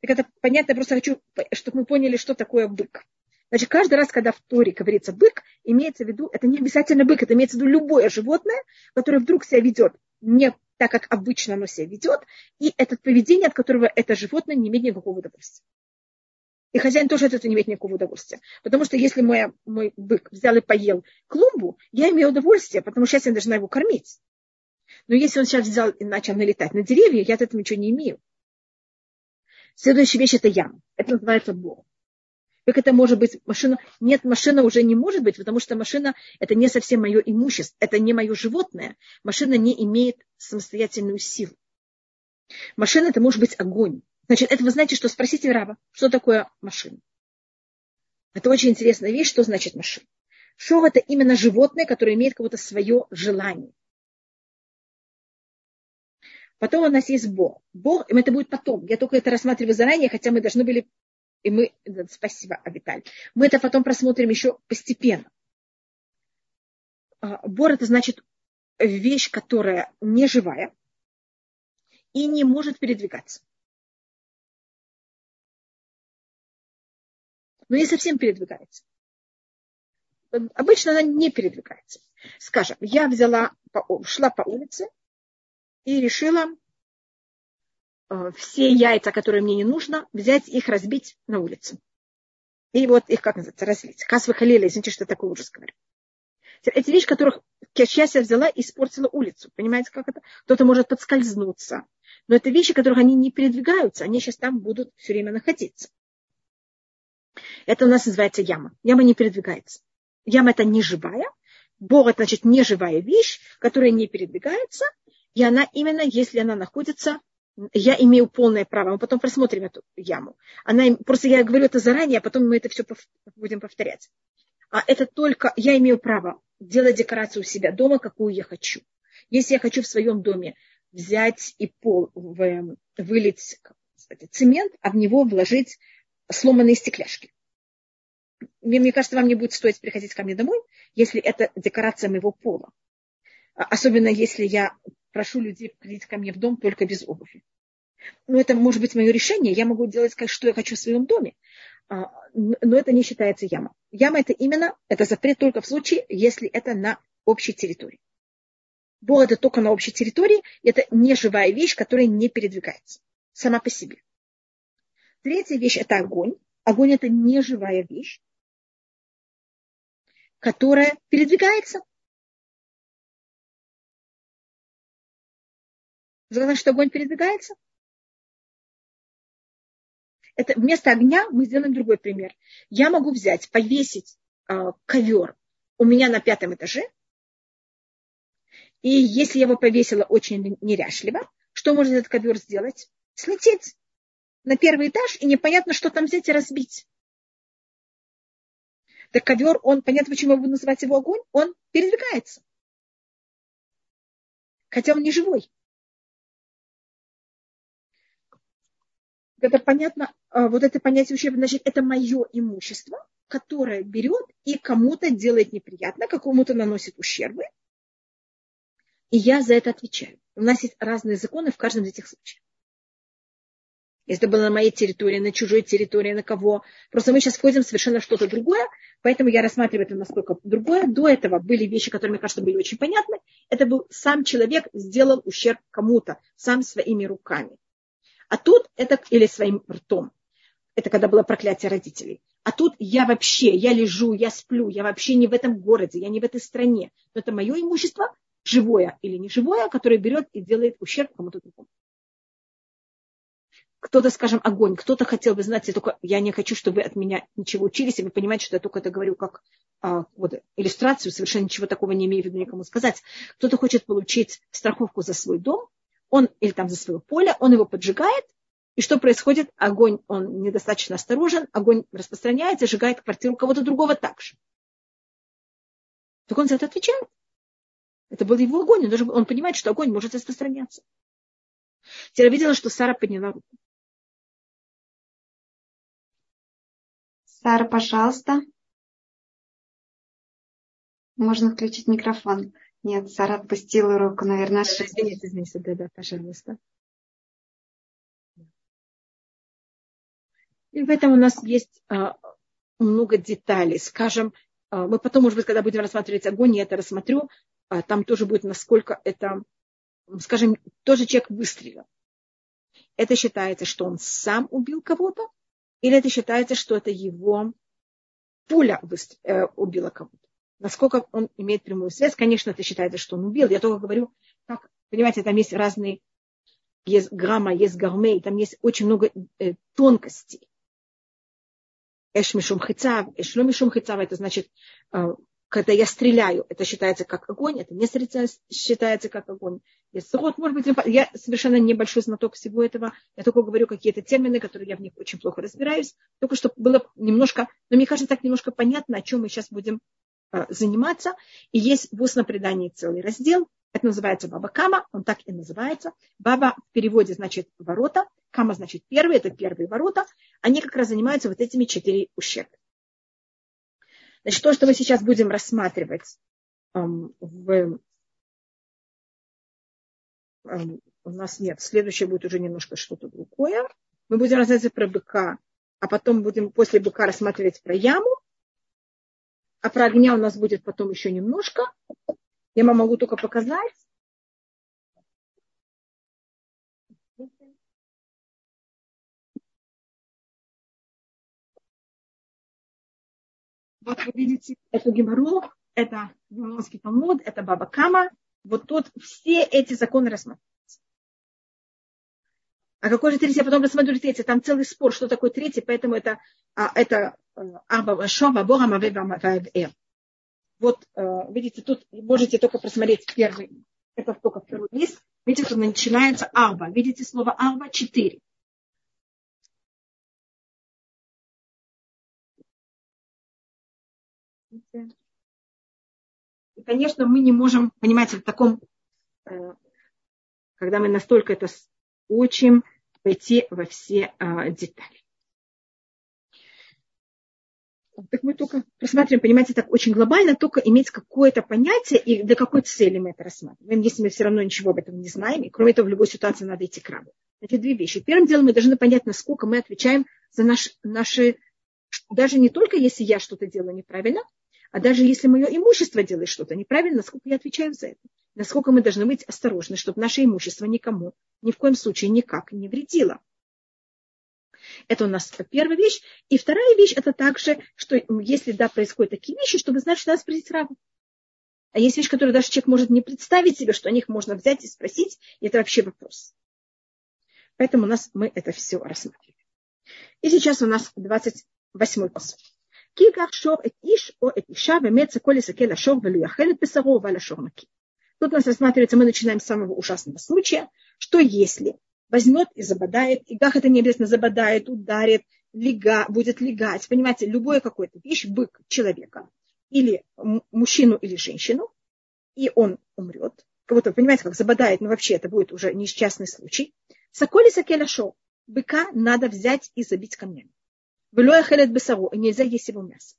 Так это понятно, я просто хочу, чтобы мы поняли, что такое бык. Значит, каждый раз, когда в Торе говорится бык, имеется в виду, это не обязательно бык, это имеется в виду любое животное, которое вдруг себя ведет не так, как обычно оно себя ведет, и это поведение, от которого это животное не имеет никакого удовольствия. И хозяин тоже от этого не имеет никакого удовольствия. Потому что если мой, мой бык взял и поел клумбу, я имею удовольствие, потому что сейчас я должна его кормить. Но если он сейчас взял и начал налетать на деревья, я от этого ничего не имею. Следующая вещь – это яма. Это называется Бог. Как это может быть машина? Нет, машина уже не может быть, потому что машина это не совсем мое имущество, это не мое животное. Машина не имеет самостоятельную силу. Машина это может быть огонь. Значит, это вы знаете, что спросите раба, что такое машина. Это очень интересная вещь, что значит машина. Шов это именно животное, которое имеет какое-то свое желание. Потом у нас есть Бог. Бог, это будет потом. Я только это рассматриваю заранее, хотя мы должны были и мы, спасибо, Авиталь, мы это потом просмотрим еще постепенно. А, бор это значит вещь, которая не живая и не может передвигаться. Но не совсем передвигается. Обычно она не передвигается. Скажем, я взяла, шла по улице и решила все яйца, которые мне не нужно, взять их, разбить на улице. И вот их, как называется, разлить. Кас выхалили, извините, что такой ужас говорю. Эти вещи, которых я взяла и испортила улицу. Понимаете, как это? Кто-то может подскользнуться. Но это вещи, которых они не передвигаются. Они сейчас там будут все время находиться. Это у нас называется яма. Яма не передвигается. Яма это не живая. Бог это значит не живая вещь, которая не передвигается. И она именно, если она находится я имею полное право. Мы потом просмотрим эту яму. Она, просто я говорю это заранее, а потом мы это все будем повторять. А это только я имею право делать декорацию у себя дома, какую я хочу. Если я хочу в своем доме взять и пол, в, вылить кстати, цемент, а в него вложить сломанные стекляшки. Мне, мне кажется, вам не будет стоить приходить ко мне домой, если это декорация моего пола. Особенно если я прошу людей приходить ко мне в дом только без обуви. Ну, это может быть мое решение. Я могу делать, что я хочу в своем доме. А, но это не считается яма. Яма это именно, это запрет только в случае, если это на общей территории. Бог это только на общей территории, это не живая вещь, которая не передвигается сама по себе. Третья вещь – это огонь. Огонь – это не живая вещь, которая передвигается. Сказать, что огонь передвигается? Это вместо огня мы сделаем другой пример. Я могу взять, повесить э, ковер у меня на пятом этаже, и если я его повесила очень неряшливо, что может этот ковер сделать? Слететь на первый этаж, и непонятно, что там взять и разбить. Так ковер, он, понятно, почему я буду называть его огонь, он передвигается. Хотя он не живой. Это понятно, а, вот это понятие ущерба, значит, это мое имущество, которое берет и кому-то делает неприятно, какому-то наносит ущербы, и я за это отвечаю. У нас есть разные законы в каждом из этих случаев. Если это было на моей территории, на чужой территории, на кого. Просто мы сейчас входим в совершенно что-то другое, поэтому я рассматриваю это насколько другое. До этого были вещи, которые, мне кажется, были очень понятны. Это был сам человек сделал ущерб кому-то, сам своими руками. А тут это, или своим ртом. Это когда было проклятие родителей. А тут я вообще, я лежу, я сплю, я вообще не в этом городе, я не в этой стране. Но это мое имущество, живое или не живое, которое берет и делает ущерб кому-то другому кто-то, скажем, огонь, кто-то хотел бы знать, я только я не хочу, чтобы вы от меня ничего учились, и вы понимаете, что я только это говорю как а, вот, иллюстрацию, совершенно ничего такого не имею в виду никому сказать. Кто-то хочет получить страховку за свой дом, он или там за свое поле, он его поджигает, и что происходит? Огонь, он недостаточно осторожен, огонь распространяется, сжигает квартиру кого-то другого также. Так он за это отвечает. Это был его огонь, он, даже, он понимает, что огонь может распространяться. Теперь видела, что Сара подняла руку. Сара, пожалуйста. Можно включить микрофон. Нет, Сара отпустила руку, наверное. Извините, извините, да, да, пожалуйста. И в этом у нас есть а, много деталей. Скажем, а, мы потом, может быть, когда будем рассматривать огонь, я это рассмотрю, а, там тоже будет, насколько это, скажем, тоже человек выстрелил. Это считается, что он сам убил кого-то, или это считается, что это его пуля э, убила кого-то? Насколько он имеет прямую связь? Конечно, это считается, что он убил. Я только говорю, как, понимаете, там есть разные, есть грамма, есть гармей, там есть очень много э, тонкостей. Эш мишум хицав, эш мишум хицав, это значит, э, когда я стреляю, это считается как огонь, это не считается как огонь. Если вот, может быть, я совершенно небольшой знаток всего этого, я только говорю какие-то термины, которые я в них очень плохо разбираюсь, только чтобы было немножко, но мне кажется, так немножко понятно, о чем мы сейчас будем заниматься. И есть в устном предании целый раздел, это называется Баба Кама, он так и называется. Баба в переводе значит ворота, Кама значит первый, это первые ворота. Они как раз занимаются вот этими четыре ущерба. Значит, то, что мы сейчас будем рассматривать эм, в, эм, у нас нет, следующее будет уже немножко что-то другое. Мы будем рассматривать про быка, а потом будем после быка рассматривать про яму, а про огня у нас будет потом еще немножко. Я вам могу только показать. Вот вы видите эту геморру, это Вавилонский Талмуд, это Баба Кама. Вот тут все эти законы рассматриваются. А какой же третий? Я потом рассмотрю третий. Там целый спор, что такое третий, поэтому это, а, это Аба Шова, Бога Мавева Вот, э, видите, тут можете только просмотреть первый, это только второй лист. Видите, тут начинается Арба. Видите слово Арба? Четыре. И, конечно, мы не можем, понимаете, в таком, э, когда мы настолько это учим, пойти во все а, детали. Так мы только рассматриваем, понимаете, так очень глобально, только иметь какое-то понятие и до какой цели мы это рассматриваем, если мы все равно ничего об этом не знаем. И кроме того, в любой ситуации надо идти к рабу. Эти две вещи. Первым делом мы должны понять, насколько мы отвечаем за наш, наши, даже не только если я что-то делаю неправильно, а даже если мое имущество делает что-то неправильно, насколько я отвечаю за это? Насколько мы должны быть осторожны, чтобы наше имущество никому ни в коем случае никак не вредило. Это у нас первая вещь. И вторая вещь, это также, что если, да, происходят такие вещи, чтобы знать, что надо спросить раба. А есть вещи, которые даже человек может не представить себе, что о них можно взять и спросить, и это вообще вопрос. Поэтому у нас мы это все рассмотрели. И сейчас у нас 28-й посыл. Киках шор эт иш о эт иша вемеца коли сакеля шор велю яхелет писаро валя шор наки. Тут у нас рассматривается, мы начинаем с самого ужасного случая, что если возьмет и забодает, и как это не обязательно забодает, ударит, лега, будет легать, понимаете, любое какое-то вещь, бык человека, или мужчину, или женщину, и он умрет, кого-то, понимаете, как забодает, но вообще это будет уже несчастный случай. Соколи сакеля шо, быка надо взять и забить камнями. Велоя хелет бесару, нельзя есть его мясо.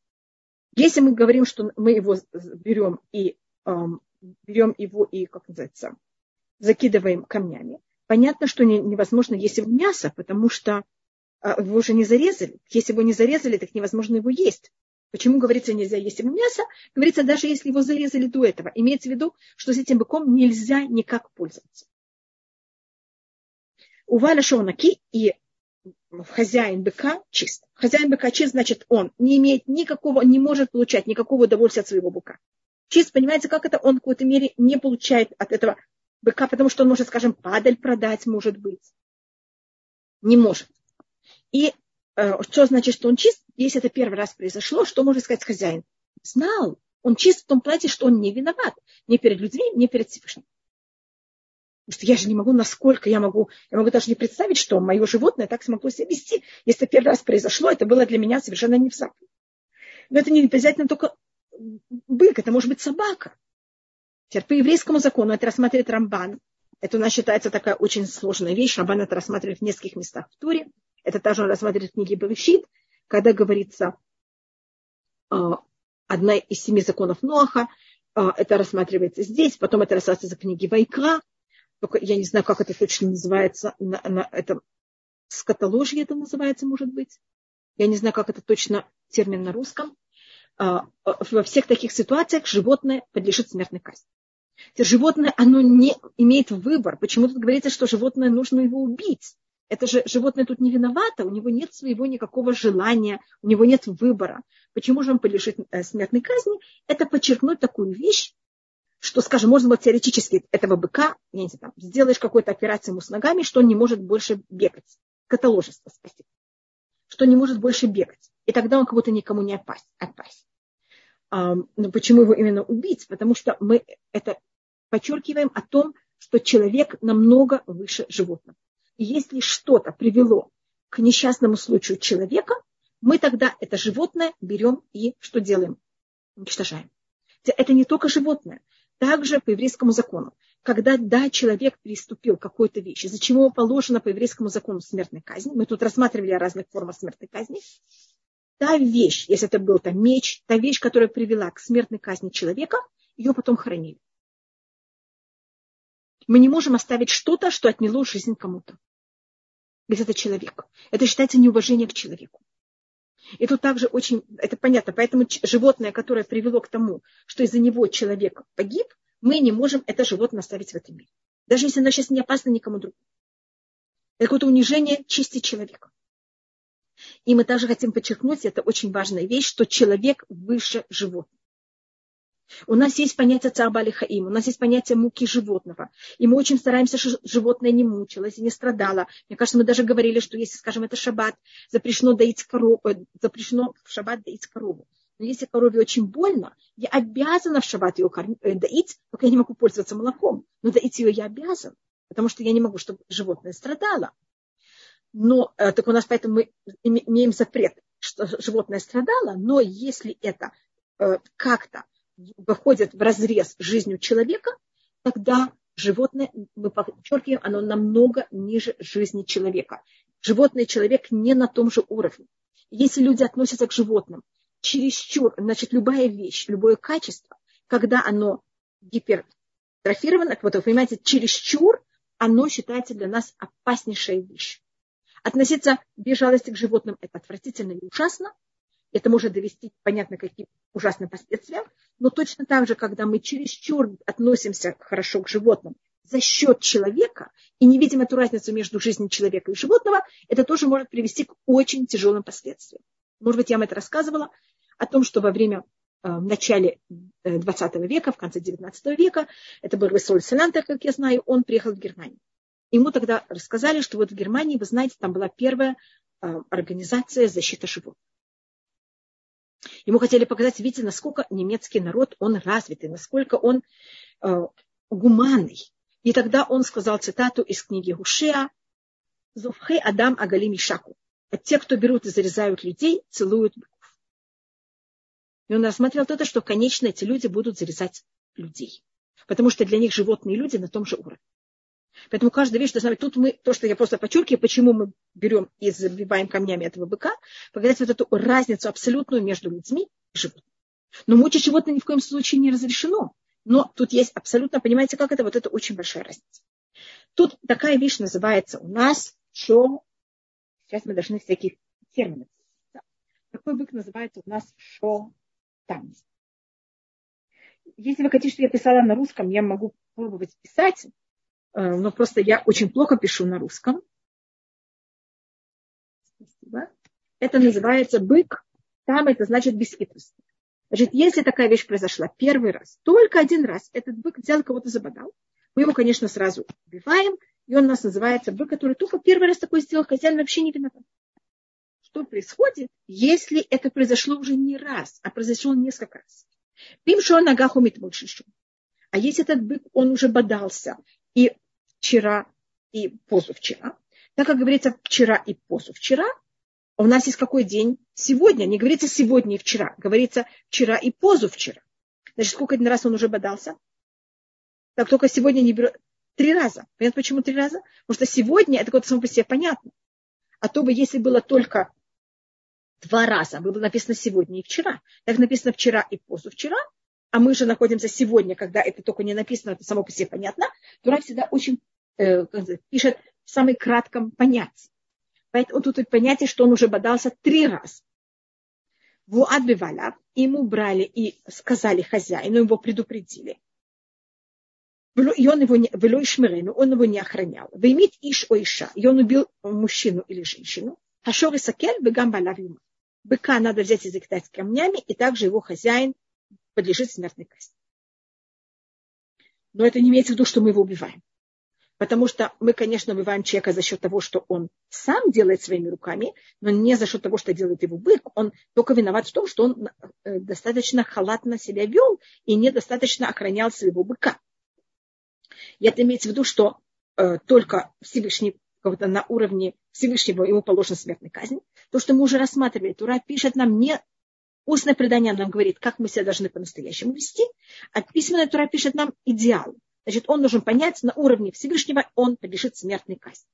Если мы говорим, что мы его берем и эм, берем его и, как называется, закидываем камнями, понятно, что не, невозможно есть его мясо, потому что э, его уже не зарезали. Если его не зарезали, так невозможно его есть. Почему говорится нельзя есть его мясо? Говорится, даже если его зарезали до этого. Имеется в виду, что с этим быком нельзя никак пользоваться. У Валя Шоунаки и хозяин быка чист. Хозяин быка чист, значит, он не имеет никакого, не может получать никакого удовольствия от своего быка. Чист, понимаете, как это он в какой-то мере не получает от этого быка, потому что он может, скажем, падаль продать, может быть. Не может. И э, что значит, что он чист? Если это первый раз произошло, что может сказать хозяин? Знал. Он чист в том плане, что он не виноват. Ни перед людьми, ни перед Всевышним. Потому что я же не могу, насколько я могу, я могу даже не представить, что мое животное так смогло себя вести. Если это первый раз произошло, это было для меня совершенно не в Но это не обязательно только бык, это может быть собака. Теперь по еврейскому закону это рассматривает Рамбан. Это у нас считается такая очень сложная вещь. Рамбан это рассматривает в нескольких местах в Туре. Это также он рассматривает в книге Берешит, когда говорится а, одна из семи законов Ноаха. А, это рассматривается здесь, потом это рассматривается в книге Вайкра, только я не знаю, как это точно называется, на, на этом скотоложье это называется, может быть. Я не знаю, как это точно термин на русском. А, во всех таких ситуациях животное подлежит смертной казни. Животное, оно не имеет выбор. Почему тут говорится, что животное нужно его убить? Это же животное тут не виновато, у него нет своего никакого желания, у него нет выбора. Почему же он подлежит э, смертной казни? Это подчеркнуть такую вещь, что, скажем, можно было теоретически этого быка, я не знаю, там, сделаешь какую-то операцию ему с ногами, что он не может больше бегать. Каталожество, спасибо. Что не может больше бегать. И тогда он как будто никому не опасен. опасен. Но почему его именно убить? Потому что мы это подчеркиваем о том, что человек намного выше животного. И если что-то привело к несчастному случаю человека, мы тогда это животное берем и что делаем? Уничтожаем. Это не только животное. Также по еврейскому закону, когда, да, человек приступил к какой-то вещи, за чего положено по еврейскому закону смертная казнь, мы тут рассматривали разных формах смертной казни, та вещь, если это был там меч, та вещь, которая привела к смертной казни человека, ее потом хоронили. Мы не можем оставить что-то, что отняло жизнь кому-то. Без этого человека. Это считается неуважение к человеку. И тут также очень, это понятно, поэтому животное, которое привело к тому, что из-за него человек погиб, мы не можем это животное оставить в этом мире. Даже если оно сейчас не опасно никому другому. Это какое-то унижение чести человека. И мы также хотим подчеркнуть, это очень важная вещь, что человек выше животного. У нас есть понятие царбали хаим, у нас есть понятие муки животного. И мы очень стараемся, чтобы животное не мучилось и не страдало. Мне кажется, мы даже говорили, что если, скажем, это шаббат, запрещено, доить корову, э, запрещено в шаббат доить корову. Но если корове очень больно, я обязана в шаббат ее э, доить, только я не могу пользоваться молоком. Но доить ее я обязан, потому что я не могу, чтобы животное страдало. Но э, так у нас поэтому мы имеем запрет, что животное страдало, но если это как-то выходит в разрез жизнью человека, тогда животное, мы подчеркиваем, оно намного ниже жизни человека. Животное и человек не на том же уровне. Если люди относятся к животным чересчур, значит, любая вещь, любое качество, когда оно гипертрофировано, вот вы понимаете, чересчур, оно считается для нас опаснейшая вещь. Относиться без жалости к животным – это отвратительно и ужасно, это может довести, понятно, какие ужасные последствия. Но точно так же, когда мы чересчур относимся хорошо к животным, за счет человека и не видим эту разницу между жизнью человека и животного, это тоже может привести к очень тяжелым последствиям. Может быть, я вам это рассказывала о том, что во время э, в начале 20 э, века, в конце 19 века, это был Весоль Селантер, как я знаю, он приехал в Германию. Ему тогда рассказали, что вот в Германии, вы знаете, там была первая э, организация защиты животных. Ему хотели показать, видите, насколько немецкий народ, он развитый, насколько он э, гуманный. И тогда он сказал цитату из книги Гушеа «Зовхе Адам Агали Мишаку». А те, кто берут и зарезают людей, целуют быков. И он рассмотрел это, что, конечно, эти люди будут зарезать людей. Потому что для них животные люди на том же уровне. Поэтому каждая вещь должна быть. Тут мы, то, что я просто подчеркиваю, почему мы берем и забиваем камнями этого быка, показать вот эту разницу абсолютную между людьми и животными. Но мучить животное ни в коем случае не разрешено. Но тут есть абсолютно, понимаете, как это? Вот это очень большая разница. Тут такая вещь называется у нас шо. Сейчас мы должны всяких терминов. Такой бык называется у нас шо там. Если вы хотите, чтобы я писала на русском, я могу пробовать писать, но просто я очень плохо пишу на русском. Спасибо. Это называется бык. Там это значит бесхитростный. Значит, если такая вещь произошла первый раз, только один раз, этот бык взял кого-то забодал, мы его, конечно, сразу убиваем, и он у нас называется бык, который только первый раз такой сделал, хозяин вообще не виноват. Что происходит, если это произошло уже не раз, а произошло несколько раз? Пимшо ногах умит А если этот бык, он уже бодался и вчера, и позавчера, так как говорится вчера и позавчера, у нас есть какой день? Сегодня. Не говорится сегодня и вчера. Говорится вчера и позавчера. Значит, сколько один раз он уже бодался? Так только сегодня не берет. Три раза. Понятно, почему три раза? Потому что сегодня это вот само по себе понятно. А то бы, если было только два раза, было написано сегодня и вчера. Так написано вчера и позавчера, а мы же находимся сегодня, когда это только не написано, это само по себе понятно. Тура всегда очень э, пишет в самом кратком понятии. Поэтому тут понятие, что он уже бодался три раза. В отбивали, ему брали и сказали хозяину, его предупредили. И он его не, он его не охранял. Вымит иш о иша, и он убил мужчину или женщину. Хашор и сакель, бегам балавима. Быка надо взять и закидать камнями, и также его хозяин подлежит смертной казни. Но это не имеется в виду, что мы его убиваем. Потому что мы, конечно, убиваем человека за счет того, что он сам делает своими руками, но не за счет того, что делает его бык. Он только виноват в том, что он э, достаточно халатно себя вел и недостаточно охранял своего быка. И это имеется в виду, что э, только Всевышний на уровне Всевышнего ему положена смертная казнь. То, что мы уже рассматривали, Тура пишет нам не устное предание нам говорит, как мы себя должны по-настоящему вести, а письменная Тура пишет нам идеал. Значит, он должен понять, на уровне Всевышнего он подлежит смертной казни.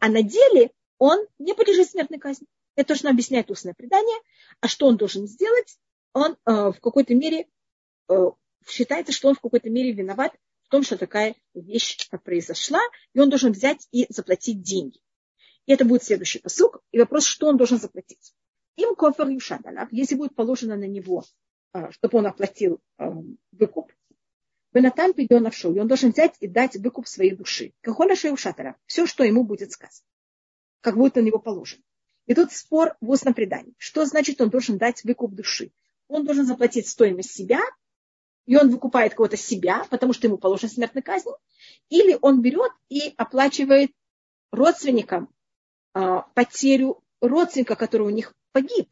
А на деле он не подлежит смертной казни. Это точно объясняет устное предание. А что он должен сделать? Он э, в какой-то мере э, считается, что он в какой-то мере виноват в том, что такая вещь произошла, и он должен взять и заплатить деньги. И это будет следующий посук. И вопрос, что он должен заплатить. Им кофер юшадалав, если будет положено на него, э, чтобы он оплатил э, выкуп, Бенатан пиденавшу, и он должен взять и дать выкуп своей души. Кахоля шатара, все, что ему будет сказано, как будет на него положено. И тут спор в устном предании. Что значит, он должен дать выкуп души? Он должен заплатить стоимость себя, и он выкупает кого-то себя, потому что ему положена смертная казнь, или он берет и оплачивает родственникам а, потерю родственника, который у них погиб.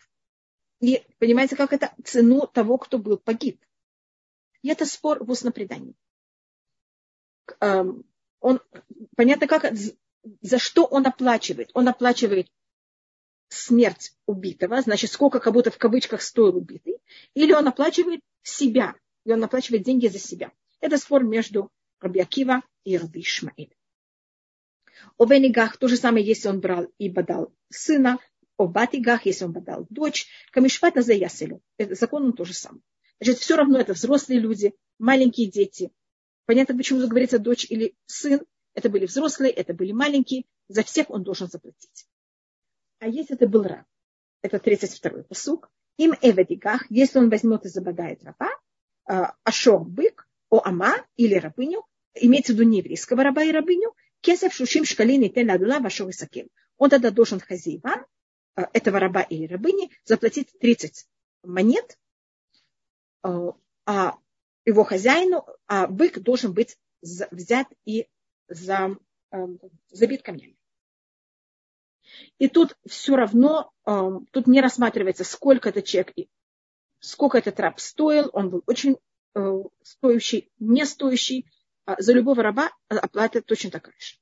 И понимаете, как это цену того, кто был погиб. И это спор в устном предании. Эм, он, понятно, как, за что он оплачивает. Он оплачивает смерть убитого, значит, сколько как будто в кавычках стоил убитый, или он оплачивает себя, и он оплачивает деньги за себя. Это спор между Раби Акива и Раби Ишмаэль. О Венигах то же самое, если он брал и бодал сына, о Батигах, если он бодал дочь, Камишпат на Заяселю. Закон он то же самое. Значит, все равно это взрослые люди, маленькие дети. Понятно, почему говорится дочь или сын. Это были взрослые, это были маленькие. За всех он должен заплатить. А если это был раб, это 32-й посук, им эведигах, если он возьмет и забодает раба, а, ашор бык, о ама или рабыню, имеется в виду не еврейского раба и рабыню, кесов шушим шкалин и тен адула вашего Он тогда должен хозяевам э, этого раба или рабыни заплатить 30 монет, а его хозяину, а бык должен быть взят и за, забит камнями. И тут все равно, тут не рассматривается, сколько этот человек, сколько этот раб стоил, он был очень э, стоящий, не стоящий. А за любого раба оплата точно такая же.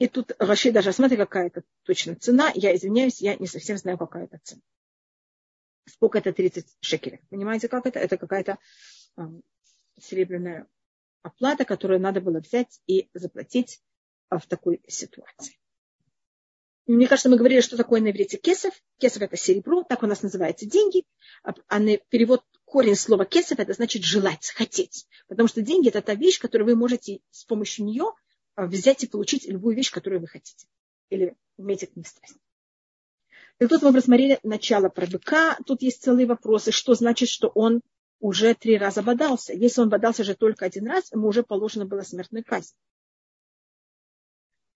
И тут Раши даже смотри, какая это точно цена. Я извиняюсь, я не совсем знаю, какая это цена. Сколько это 30 шекелей. Понимаете, как это? Это какая-то э, серебряная оплата, которую надо было взять и заплатить а, в такой ситуации. Мне кажется, мы говорили, что такое на иврите кесов. Кесов – это серебро, так у нас называются деньги. А, а на перевод корень слова кесов – это значит желать, хотеть. Потому что деньги – это та вещь, которую вы можете с помощью нее взять и получить любую вещь, которую вы хотите. Или иметь к ней страсть. И тут мы рассмотрели начало про быка. Тут есть целые вопросы. Что значит, что он уже три раза бодался. Если он бодался же только один раз, ему уже положено было смертной казнь.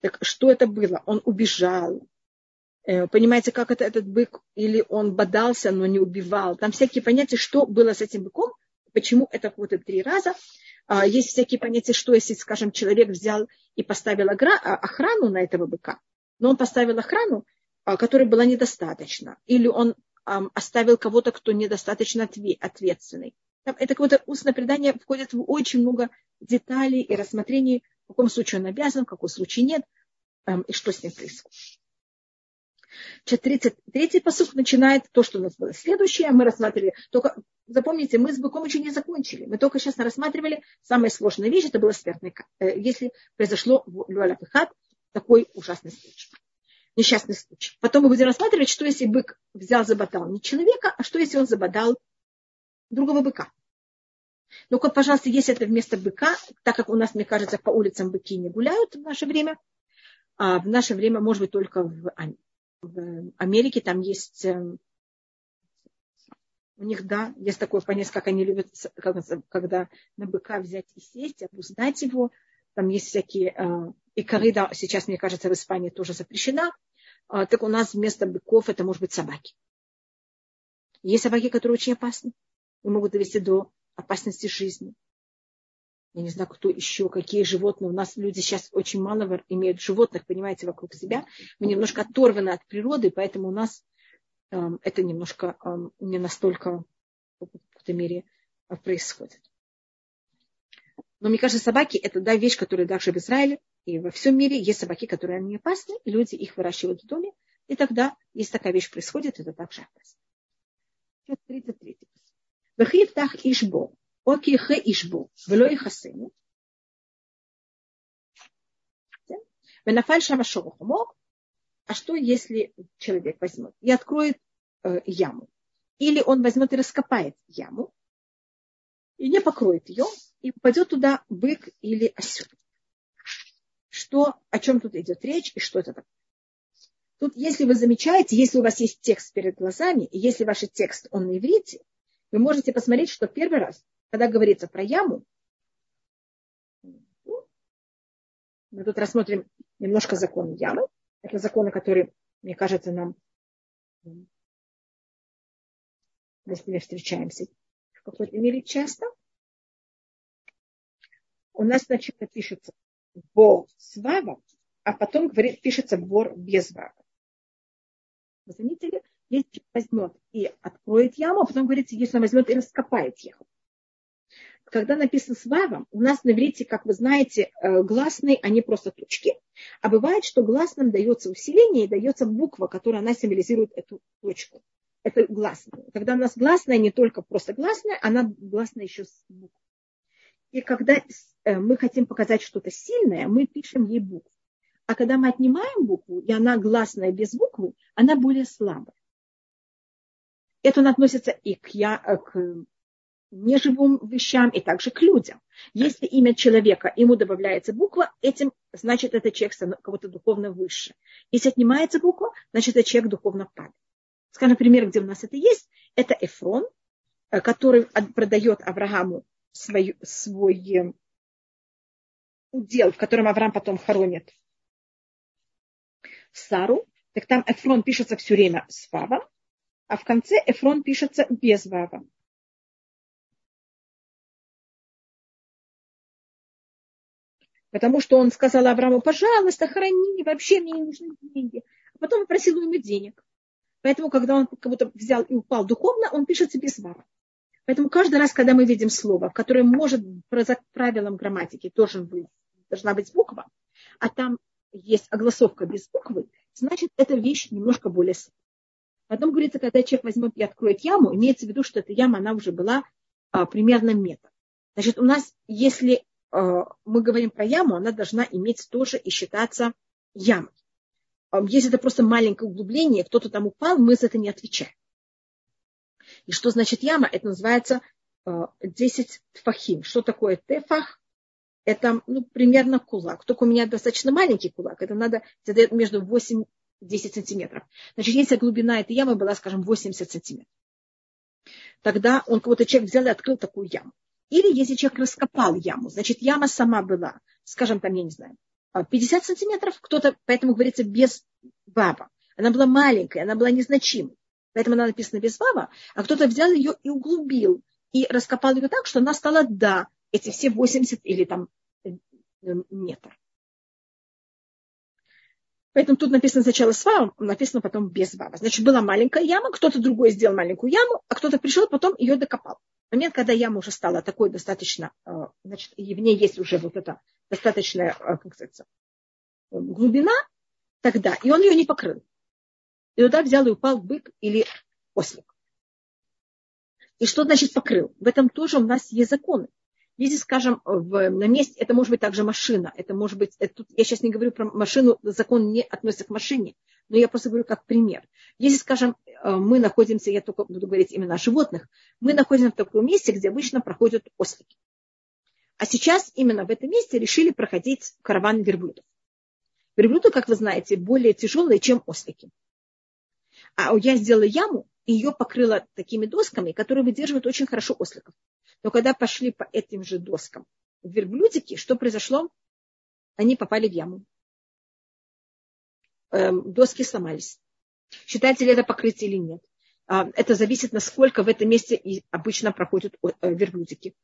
Так что это было? Он убежал. Э, понимаете, как это этот бык? Или он бодался, но не убивал. Там всякие понятия, что было с этим быком, почему это вот три раза. А, есть всякие понятия, что если, скажем, человек взял и поставил а, охрану на этого быка, но он поставил охрану, а, которой была недостаточно, или он оставил кого-то, кто недостаточно ответственный. Это какое-то устное предание входит в очень много деталей и рассмотрений, в каком случае он обязан, в каком случае нет, и что с ним происходит. 33-й посуд начинает то, что у нас было следующее. Мы рассматривали, только запомните, мы с быком еще не закончили. Мы только сейчас рассматривали самая сложная вещь, это было смертный, э, если произошло в Люаляпихат такой ужасный случай несчастный случай. Потом мы будем рассматривать, что если бык взял, забодал не человека, а что если он забодал другого быка. Ну-ка, пожалуйста, если это вместо быка, так как у нас, мне кажется, по улицам быки не гуляют в наше время, а в наше время, может быть, только в, в Америке там есть эм, у них, да, есть такое понятие, как они любят, когда на быка взять и сесть, обуздать его. Там есть всякие... Э, и коррида сейчас, мне кажется, в Испании тоже запрещена. А, так у нас вместо быков это может быть собаки. Есть собаки, которые очень опасны и могут довести до опасности жизни. Я не знаю, кто еще, какие животные. У нас люди сейчас очень мало имеют животных, понимаете, вокруг себя. Мы немножко оторваны от природы, поэтому у нас эм, это немножко эм, не настолько в какой-то мере э, происходит. Но мне кажется, собаки это да, вещь, которая также в Израиле и во всем мире есть собаки, которые не опасны, и люди их выращивают в доме, и тогда, если такая вещь происходит, это также опасно. 33. Вахиптах ишбо, окихе ишбо, вело и хасену. Венафаль шамашору хумок. А что, если человек возьмет и откроет э, яму? Или он возьмет и раскопает яму, и не покроет ее, и упадет туда бык или осел что, о чем тут идет речь и что это такое. Тут, если вы замечаете, если у вас есть текст перед глазами, и если ваш текст, он на иврите, вы можете посмотреть, что первый раз, когда говорится про яму, мы тут рассмотрим немножко законы ямы. Это законы, которые, мне кажется, нам, мы встречаемся в какой-то мере часто. У нас сначала пишется бо с вавом, а потом говорит, пишется бор без вава. Вы заметили? Если возьмет и откроет яму, а потом говорится, если он возьмет и раскопает яму. Когда написано с вавом, у нас на иврите, как вы знаете, э, гласные, они просто точки. А бывает, что гласным дается усиление и дается буква, которая она символизирует эту точку. Это гласная. Когда у нас гласная не только просто гласная, она гласная еще с буквой. И когда э, мы хотим показать что-то сильное, мы пишем ей букву. А когда мы отнимаем букву, и она гласная без буквы, она более слабая. Это относится и к, я, э, к неживым вещам, и также к людям. Если имя человека, ему добавляется буква, этим значит, это человек кого-то духовно выше. Если отнимается буква, значит, это человек духовно падает. Скажем, пример, где у нас это есть, это Эфрон, который продает Аврааму свой, свой удел, в котором Авраам потом хоронит Сару, так там Эфрон пишется все время с Вавом, а в конце Эфрон пишется без Вава. Потому что он сказал Аврааму, пожалуйста, храни, вообще мне не нужны деньги. А потом попросил у него денег. Поэтому, когда он как будто взял и упал духовно, он пишется без вава. Поэтому каждый раз, когда мы видим слово, которое может по правилам грамматики должен быть, должна быть буква, а там есть огласовка без буквы, значит, эта вещь немножко более Потом говорится, когда человек возьмет и откроет яму, имеется в виду, что эта яма, она уже была а, примерно метр. Значит, у нас, если Э, мы говорим про яму, она должна иметь тоже и считаться ямой. Э, если это просто маленькое углубление, кто-то там упал, мы за это не отвечаем. И что значит яма? Это называется 10 э, тфахим. Что такое тефах? Это ну, примерно кулак. Только у меня достаточно маленький кулак. Это надо между 8 10 сантиметров. Значит, если глубина этой ямы была, скажем, 80 сантиметров, тогда он кого-то человек взял и открыл такую яму. Или если человек раскопал яму, значит, яма сама была, скажем, там, я не знаю, 50 а, сантиметров, кто-то, поэтому говорится, без баба. Она была маленькая, она была незначимой. Поэтому она написана без баба, а кто-то взял ее и углубил, и раскопал ее так, что она стала, да, эти все 80 или там э, метр. Поэтому тут написано сначала с вавом, написано потом без вава. Значит, была маленькая яма, кто-то другой сделал маленькую яму, а кто-то пришел, потом ее докопал момент, когда яма уже стала такой достаточно, э, значит, и в ней есть уже вот эта достаточная, э, как сказать, глубина, тогда, и он ее не покрыл. И туда взял и упал бык или ослик. И что значит покрыл? В этом тоже у нас есть законы. Если, скажем, в, на месте, это может быть также машина, это может быть, это, тут, я сейчас не говорю про машину, закон не относится к машине, но я просто говорю как пример. Если, скажем, э, мы находимся, я только буду говорить именно о животных, мы находимся в таком месте, где обычно проходят ослики. А сейчас именно в этом месте решили проходить караван верблюдов. Верблюды, как вы знаете, более тяжелые, чем ослики. А я сделала яму, ее покрыла такими досками, которые выдерживают очень хорошо осликов. Но когда пошли по этим же доскам верблюдики, что произошло? Они попали в яму. Эм, доски сломались. Считается ли это покрытие или нет? А, это зависит, насколько в этом месте обычно проходят э, верблюдики.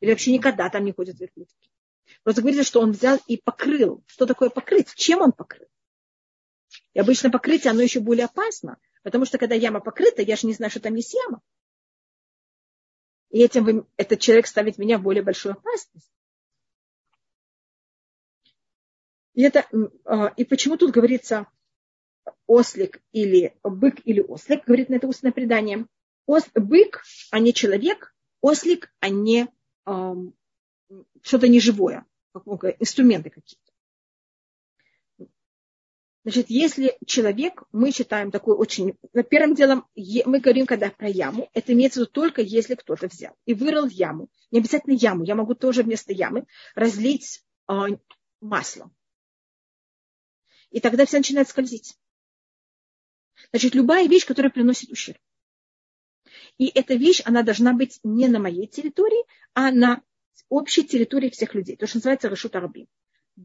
Или вообще никогда там не ходят верблюдики. Просто говорится, что он взял и покрыл. Что такое покрыть? Чем он покрыл? И обычно покрытие, оно еще более опасно, потому что когда яма покрыта, я же не знаю, что там есть яма. И этим вы, этот человек ставит меня в более большую опасность. И, это, а, и почему тут говорится ослик или бык или ослик, говорит на это устное предание. Ос, бык, а не человек, ослик, а не э, что-то неживое, инструменты какие-то. Значит, если человек, мы считаем такой очень... Первым делом, мы говорим, когда про яму, это имеется в виду только если кто-то взял и вырыл яму. Не обязательно яму, я могу тоже вместо ямы разлить э, масло и тогда все начинает скользить. Значит, любая вещь, которая приносит ущерб. И эта вещь, она должна быть не на моей территории, а на общей территории всех людей. То, что называется решут арабим.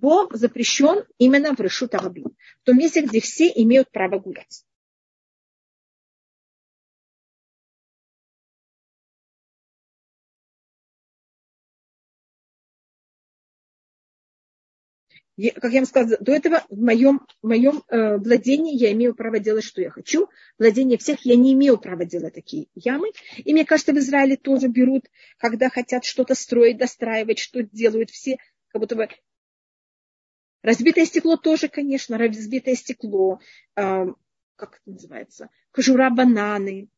Бог запрещен именно в решут арабим. В том месте, где все имеют право гулять. как я вам сказала, до этого в моем, в моем э, владении я имею право делать, что я хочу. Владение всех я не имею права делать такие ямы. И мне кажется, в Израиле тоже берут, когда хотят что-то строить, достраивать, что делают все, как будто бы Разбитое стекло тоже, конечно, разбитое стекло, э, как это называется, кожура бананы,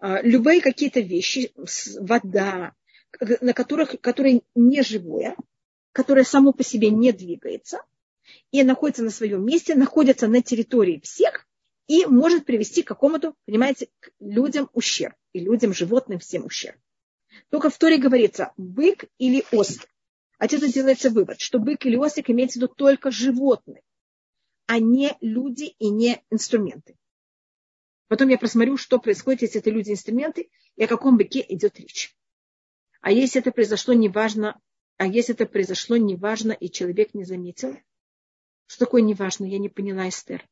э, любые какие-то вещи, вода, на которых, которые не живое, которое само по себе не двигается и находится на своем месте, находится на территории всех и может привести к какому-то, понимаете, к людям ущерб. И людям, животным всем ущерб. Только в Торе говорится бык или ослик. Отсюда делается вывод, что бык или ослик имеется в виду только животные, а не люди и не инструменты. Потом я просмотрю, что происходит, если это люди-инструменты, и о каком быке идет речь. А если это произошло неважно, а если это произошло неважно, и человек не заметил, что такое неважно, я не поняла, Эстер.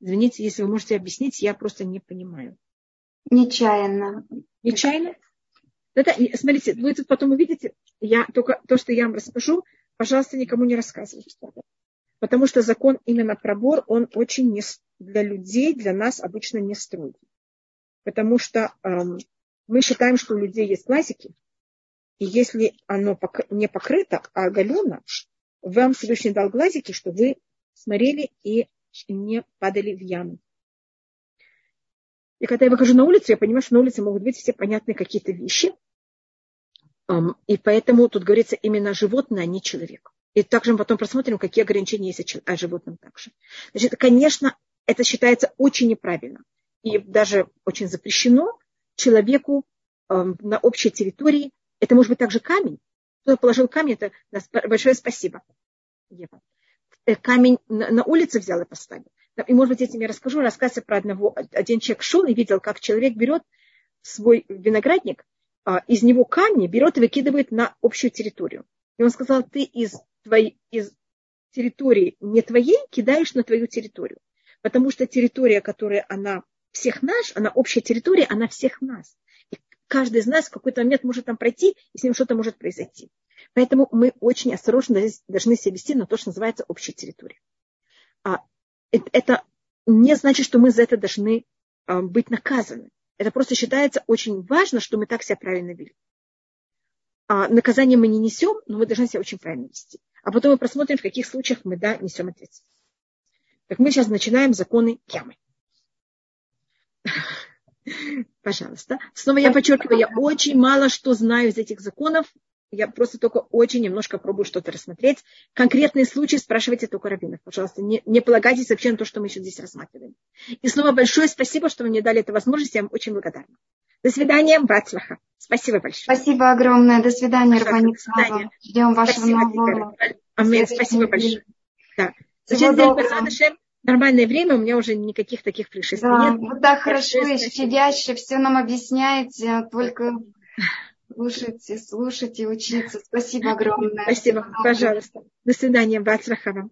Извините, если вы можете объяснить, я просто не понимаю. Нечаянно. Нечаянно? Это, смотрите, вы тут потом увидите, я только то, что я вам расскажу, пожалуйста, никому не рассказывайте. Потому что закон именно пробор, он очень не, для людей, для нас обычно не строгий. Потому что эм, мы считаем, что у людей есть глазики, и если оно не покрыто, а оголено, вам Всевышний дал глазики, чтобы вы смотрели и не падали в яму. И когда я выхожу на улицу, я понимаю, что на улице могут быть все понятные какие-то вещи. И поэтому тут говорится именно животное, а не человек. И также мы потом просмотрим, какие ограничения есть о животном также. Значит, конечно, это считается очень неправильно. И даже очень запрещено человеку на общей территории. Это может быть также камень. Кто положил камень, это большое спасибо. Ева. Э, камень на улице взял и поставил. И, может быть, этим я расскажу. Рассказывается про одного. Один человек шел и видел, как человек берет свой виноградник, а, из него камни берет и выкидывает на общую территорию. И он сказал, ты из, твоей, из территории не твоей кидаешь на твою территорию. Потому что территория, которая она всех наш, она общая территория, она всех нас. И каждый из нас в какой-то момент может там пройти, и с ним что-то может произойти. Поэтому мы очень осторожно должны себя вести на то, что называется общая территория. А это не значит, что мы за это должны а, быть наказаны. Это просто считается очень важно, что мы так себя правильно вели. А наказание мы не несем, но мы должны себя очень правильно вести. А потом мы просмотрим, в каких случаях мы да, несем ответственность. Так мы сейчас начинаем законы ямы. Пожалуйста. Снова я подчеркиваю, я очень мало что знаю из этих законов. Я просто только очень немножко пробую что-то рассмотреть. Конкретные случаи спрашивайте только раввинов. Пожалуйста, не, не полагайтесь вообще на то, что мы еще здесь рассматриваем. И снова большое спасибо, что вы мне дали эту возможность. Я вам очень благодарна. До свидания, Бацлаха. Спасибо большое. Спасибо огромное. До свидания, Рабанит Ждем вашего спасибо, нового. Амин. Спасибо большое. Да. Всего нормальное время, у меня уже никаких таких происшествий да, нет. Вы так хорошо и щадяще все нам объясняете, только слушайте, слушайте, учиться. Спасибо огромное. Спасибо, пожалуйста. До свидания, Бацрахава.